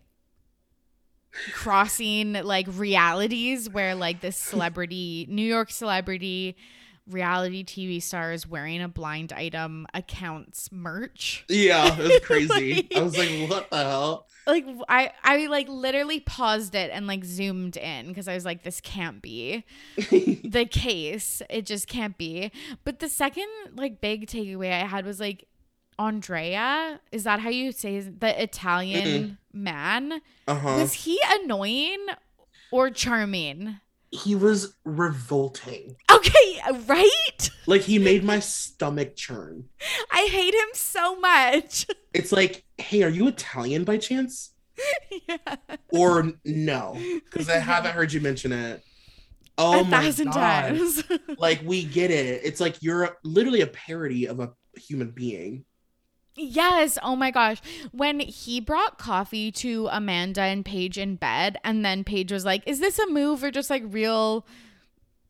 [SPEAKER 1] crossing like realities where like this celebrity, New York celebrity, reality TV stars wearing a blind item accounts merch.
[SPEAKER 2] Yeah, it was crazy. I was like, what the hell?
[SPEAKER 1] Like I I like literally paused it and like zoomed in because I was like this can't be. the case. It just can't be. But the second like big takeaway I had was like Andrea, is that how you say his, the Italian man?
[SPEAKER 2] Uh-huh.
[SPEAKER 1] Was he annoying or charming?
[SPEAKER 2] He was revolting.
[SPEAKER 1] Okay, right?
[SPEAKER 2] Like he made my stomach churn.
[SPEAKER 1] I hate him so much.
[SPEAKER 2] It's like, hey, are you Italian by chance?
[SPEAKER 1] yeah.
[SPEAKER 2] Or no? Because I haven't heard you mention it. Oh
[SPEAKER 1] a
[SPEAKER 2] my
[SPEAKER 1] thousand
[SPEAKER 2] god.
[SPEAKER 1] times.
[SPEAKER 2] Like we get it. It's like you're literally a parody of a human being.
[SPEAKER 1] Yes. Oh my gosh. When he brought coffee to Amanda and Paige in bed, and then Paige was like, Is this a move or just like real,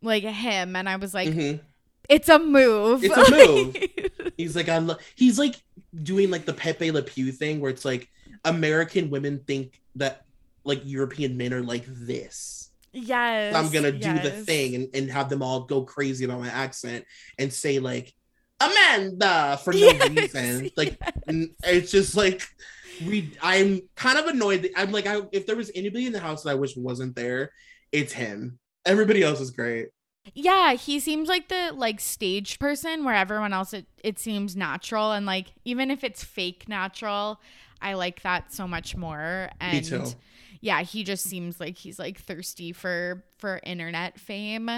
[SPEAKER 1] like him? And I was like,
[SPEAKER 2] Mhm.
[SPEAKER 1] It's a move.
[SPEAKER 2] It's a move. He's like, I lo- he's like doing like the Pepe Le Pew thing where it's like American women think that like European men are like this.
[SPEAKER 1] yes.
[SPEAKER 2] I'm gonna do the thing and, and have them all go crazy about my accent and say like Amanda for no
[SPEAKER 1] Yes,
[SPEAKER 2] reason. Like n- it's just like we I'm kind of annoyed. I'm like I if there was anybody in the house that I wish wasn't there, it's him. Everybody else is great.
[SPEAKER 1] Yeah, he seems like the like staged person where everyone else it, it seems natural and like even if it's fake natural, I like that so much more. And
[SPEAKER 2] Me too.
[SPEAKER 1] yeah, he just seems like he's like thirsty for for internet fame.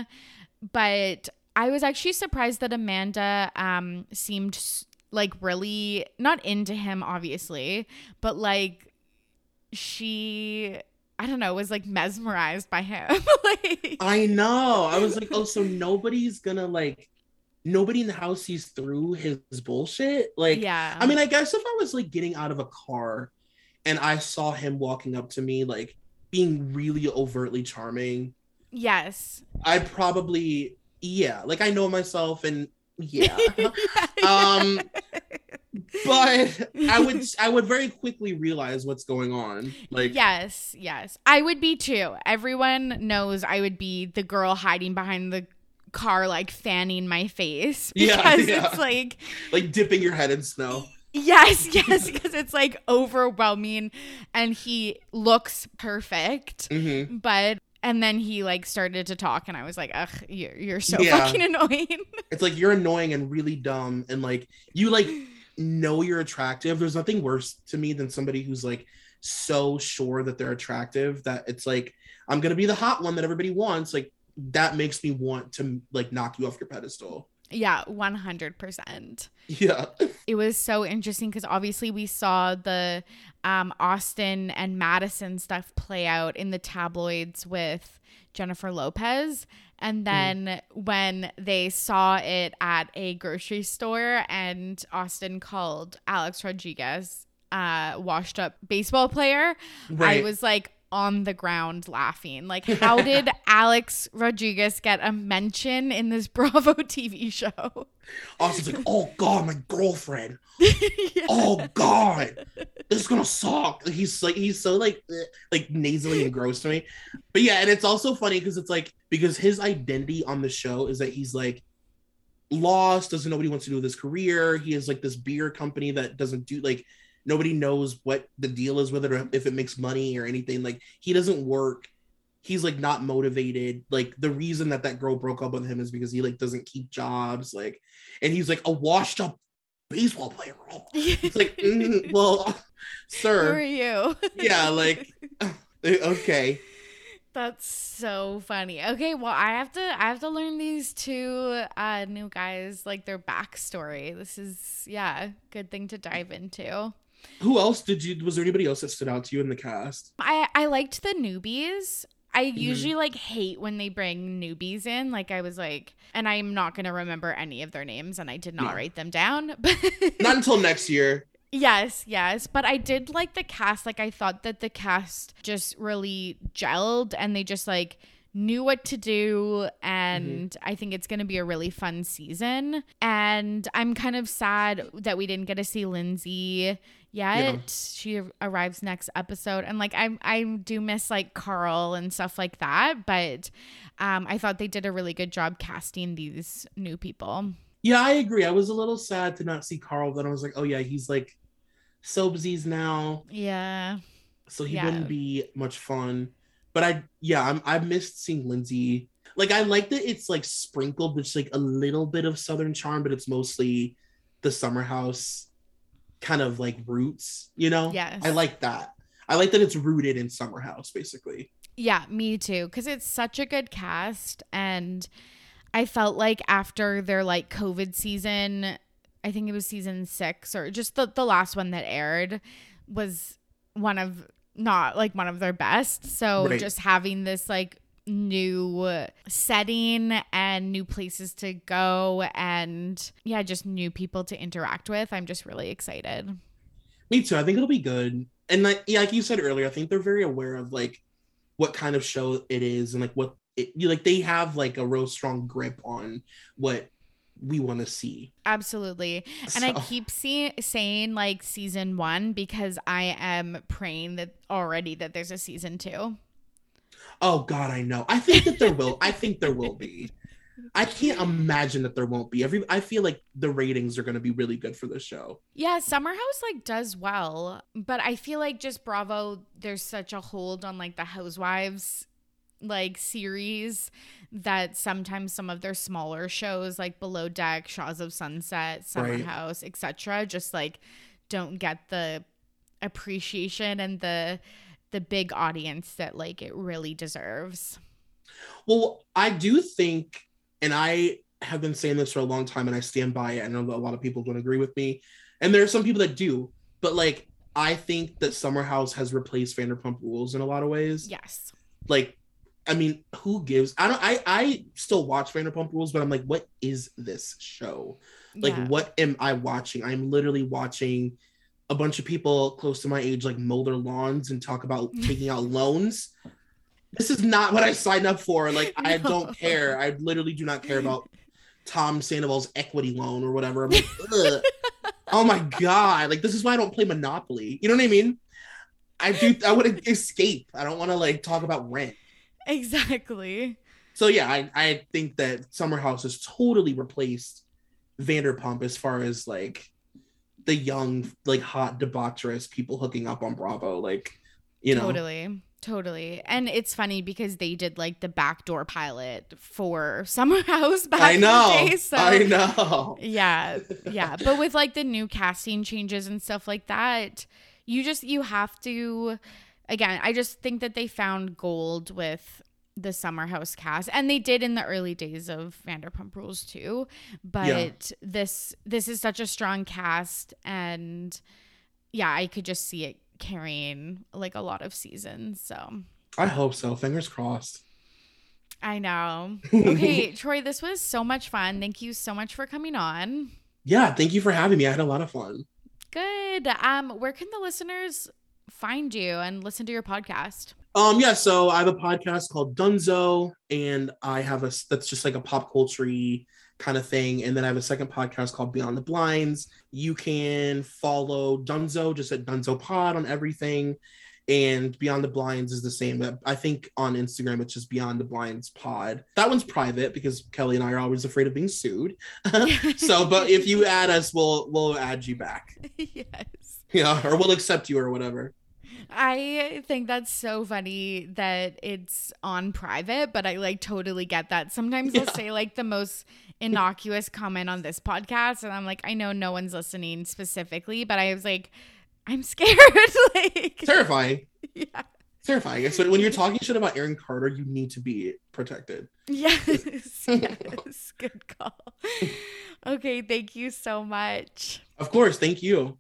[SPEAKER 1] But I was actually surprised that Amanda um seemed like really not into him obviously, but like she I don't know, was like mesmerized by him. like
[SPEAKER 2] I know. I was like, oh, so nobody's gonna like nobody in the house sees through his bullshit. Like,
[SPEAKER 1] yeah.
[SPEAKER 2] I mean, I guess if I was like getting out of a car and I saw him walking up to me, like being really overtly charming,
[SPEAKER 1] yes.
[SPEAKER 2] I'd probably, yeah, like I know myself and yeah. um, but I would, I would very quickly realize what's going on. Like,
[SPEAKER 1] yes, yes. I would be too. Everyone knows I would be the girl hiding behind the car, like fanning my face.
[SPEAKER 2] Yeah,
[SPEAKER 1] Because
[SPEAKER 2] yeah.
[SPEAKER 1] it's like,
[SPEAKER 2] like dipping your head in snow.
[SPEAKER 1] yes, yes, because it's like overwhelming and he looks perfect.
[SPEAKER 2] hmm
[SPEAKER 1] But, and then he like started to talk and I was like, ugh, you're, you're so
[SPEAKER 2] Yeah.
[SPEAKER 1] fucking annoying.
[SPEAKER 2] It's like you're annoying and really dumb, and like you like know you're attractive. There's nothing worse to me than somebody who's like so sure that they're attractive that it's like I'm gonna be the hot one that everybody wants. Like that makes me want to like knock you off your pedestal.
[SPEAKER 1] Yeah, 100%.
[SPEAKER 2] Yeah.
[SPEAKER 1] It was so interesting because obviously we saw the um, Austin and Madison stuff play out in the tabloids with Jennifer Lopez. And then when they saw it at a grocery store and Austin called Alex Rodriguez uh washed up baseball player, I was like on the ground laughing. Like how did Alex Rodriguez get a mention in this Bravo TV show?
[SPEAKER 2] Austin's like, oh god, my girlfriend.
[SPEAKER 1] Yeah.
[SPEAKER 2] Oh god, this is gonna suck. He's like, he's so like, eh, like nasally and gross to me. But yeah, and it's also funny because it's like because his identity on the show is that he's like lost, doesn't know what he wants to do with his career. He has like this beer company that doesn't do like nobody knows what the deal is with it or if it makes money or anything. Like he doesn't work. He's like not motivated. Like the reason that that girl broke up with him is because he like doesn't keep jobs. Like, and he's like a washed up baseball player. It's like, mm, well, sir,
[SPEAKER 1] Who are you?
[SPEAKER 2] yeah, like, okay,
[SPEAKER 1] That's so funny. Okay, well, I have to I have to learn these two uh new guys like their backstory. This is yeah, good thing to dive into.
[SPEAKER 2] Who else did you? Was there anybody else that stood out to you in the cast?
[SPEAKER 1] I I liked the newbies. I
[SPEAKER 2] Mm-hmm.
[SPEAKER 1] usually like hate when they bring newbies in. Like I was like, and I'm not gonna remember any of their names, and I did not
[SPEAKER 2] Yeah.
[SPEAKER 1] write them down. But
[SPEAKER 2] Not until next year.
[SPEAKER 1] Yes, yes. But I did like the cast. Like, I thought that the cast just really gelled and they just like knew what to do. And I think it's going to be a really fun season. And I'm kind of sad that we didn't get to see Lindsay yet. She arrives next episode. And like, I, I do miss like Carl and stuff like that. But um, I thought they did a really good job casting these new people.
[SPEAKER 2] Yeah, I agree. I was a little sad to not see Carl. Then I was like, oh yeah, he's like Sobesies now,
[SPEAKER 1] Yeah.
[SPEAKER 2] so he
[SPEAKER 1] Yeah.
[SPEAKER 2] wouldn't be much fun. But I, yeah, I'm, I missed seeing Lindsay. Like I like that it's like sprinkled with just like a little bit of Southern charm, but it's mostly the summer house kind of like roots. You know?
[SPEAKER 1] Yes.
[SPEAKER 2] I like that. I like that it's rooted in summer house, basically.
[SPEAKER 1] Yeah, me too. Because it's such a good cast. And I felt like after their like COVID season, I think it was season six or just the, the last one that aired was one of not like one of their best. So
[SPEAKER 2] Right.
[SPEAKER 1] just having this like new setting and new places to go and yeah, just new people to interact with. I'm just really excited.
[SPEAKER 2] Me too. I think it'll be good. And like yeah, like you said earlier, I think they're very aware of like what kind of show it is and like what it you like they have like a real strong grip on what we want to see.
[SPEAKER 1] Absolutely. And I keep see- saying like season one because I am praying that already that there's a season two.
[SPEAKER 2] Oh god, I know. I think that there will. I think there will be. I can't imagine that there won't be. Every I feel like the ratings are going to be really good for this show.
[SPEAKER 1] Yeah, Summer House like does well, but I feel like just Bravo, there's such a hold on like the Housewives like series that sometimes some of their smaller shows like Below Deck, Shahs of Sunset, Summer
[SPEAKER 2] Right.
[SPEAKER 1] House, etc., just like don't get the appreciation and the the big audience that like it really deserves.
[SPEAKER 2] Well, I do think, and I have been saying this for a long time, and I stand by it. I know that a lot of people don't agree with me, and there are some people that do, but like I think that Summer House has replaced Vanderpump Rules in a lot of ways.
[SPEAKER 1] Yes.
[SPEAKER 2] Like, I mean, who gives? I don't. I I still watch Vanderpump Rules, but I'm like, what is this show? Like,
[SPEAKER 1] Yeah.
[SPEAKER 2] what am I watching? I'm literally watching a bunch of people close to my age like mow their lawns and talk about taking out loans. This is not what I signed up for. Like, I don't care. I literally do not care about Tom Sandoval's equity loan or whatever. I'm like, oh my god! Like, this is why I don't play Monopoly. You know what I mean? I do. I want to escape. I don't want to like talk about rent.
[SPEAKER 1] Exactly.
[SPEAKER 2] So yeah, I, I think that Summer House has totally replaced Vanderpump as far as like the young, like hot debaucherous people hooking up on Bravo. Like, you know,
[SPEAKER 1] Totally. Totally. And it's funny because they did like the backdoor pilot for Summer House back
[SPEAKER 2] I
[SPEAKER 1] in
[SPEAKER 2] know.
[SPEAKER 1] the day. So
[SPEAKER 2] I know.
[SPEAKER 1] yeah. Yeah. But with like the new casting changes and stuff like that, you just you have to again, I just think that they found gold with the summer house cast and they did in the early days of Vanderpump Rules too but
[SPEAKER 2] Yeah.
[SPEAKER 1] this this is such a strong cast and yeah I could just see it carrying like a lot of seasons so
[SPEAKER 2] I hope so. Fingers crossed.
[SPEAKER 1] I know okay Troy this was so much fun thank you so much for coming on
[SPEAKER 2] Yeah, thank you for having me. I had a lot of fun.
[SPEAKER 1] good um where can the listeners find you and listen to your podcast
[SPEAKER 2] Um, yeah, so I have a podcast called Dunzo, and I have a that's just like a pop culture kind of thing. And then I have a second podcast called Beyond the Blinds. You can follow Dunzo just at Dunzo Pod on everything. And Beyond the Blinds is the same. I think on Instagram it's just Beyond the Blinds Pod. That one's private because Kelly and I are always afraid of being sued. so, but if you add us, we'll we'll add you back.
[SPEAKER 1] yes
[SPEAKER 2] Yeah, or we'll accept you or whatever.
[SPEAKER 1] I think that's so funny that it's on private, but I like totally get that. Sometimes
[SPEAKER 2] Yeah.
[SPEAKER 1] they'll say like the most innocuous comment on this podcast, and I'm like, I know no one's listening specifically, but I was like, I'm scared. like,
[SPEAKER 2] Terrifying.
[SPEAKER 1] yeah.
[SPEAKER 2] terrifying. So when you're talking shit about Aaron Carter, you need to be protected.
[SPEAKER 1] Yes, yes, good call. Okay, thank you so much.
[SPEAKER 2] Of course, thank you.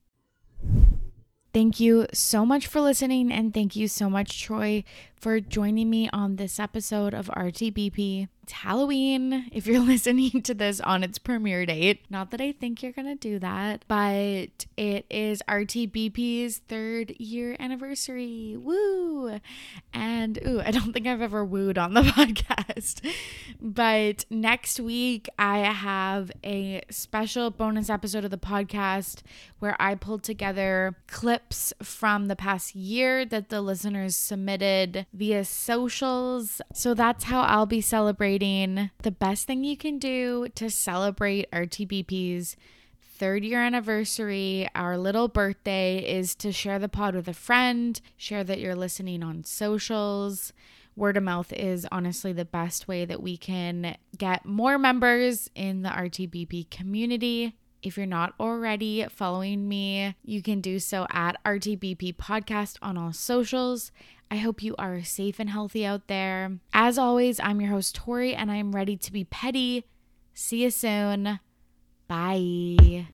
[SPEAKER 1] Thank you so much for listening, and thank you so much, Troy, for joining me on this episode of RTBP. It's Halloween if you're listening to this on its premiere date. Not that I think you're going to do that, but it is RTBP's third year anniversary. Woo! And ooh, I don't think I've ever wooed on the podcast. But next week, I have a special bonus episode of the podcast where I pulled together clips from the past year that the listeners submitted via socials. So that's how I'll be celebrating. The best thing you can do to celebrate RTBP's third year anniversary, our little birthday, is to share the pod with a friend, share that you're listening on socials. Word of mouth is honestly the best way that we can get more members in the RTBP community. If you're not already following me, you can do so at RTBP Podcast on all socials. I hope you are safe and healthy out there. As always, I'm your host, Tori, and I'm ready to be petty. See you soon. Bye.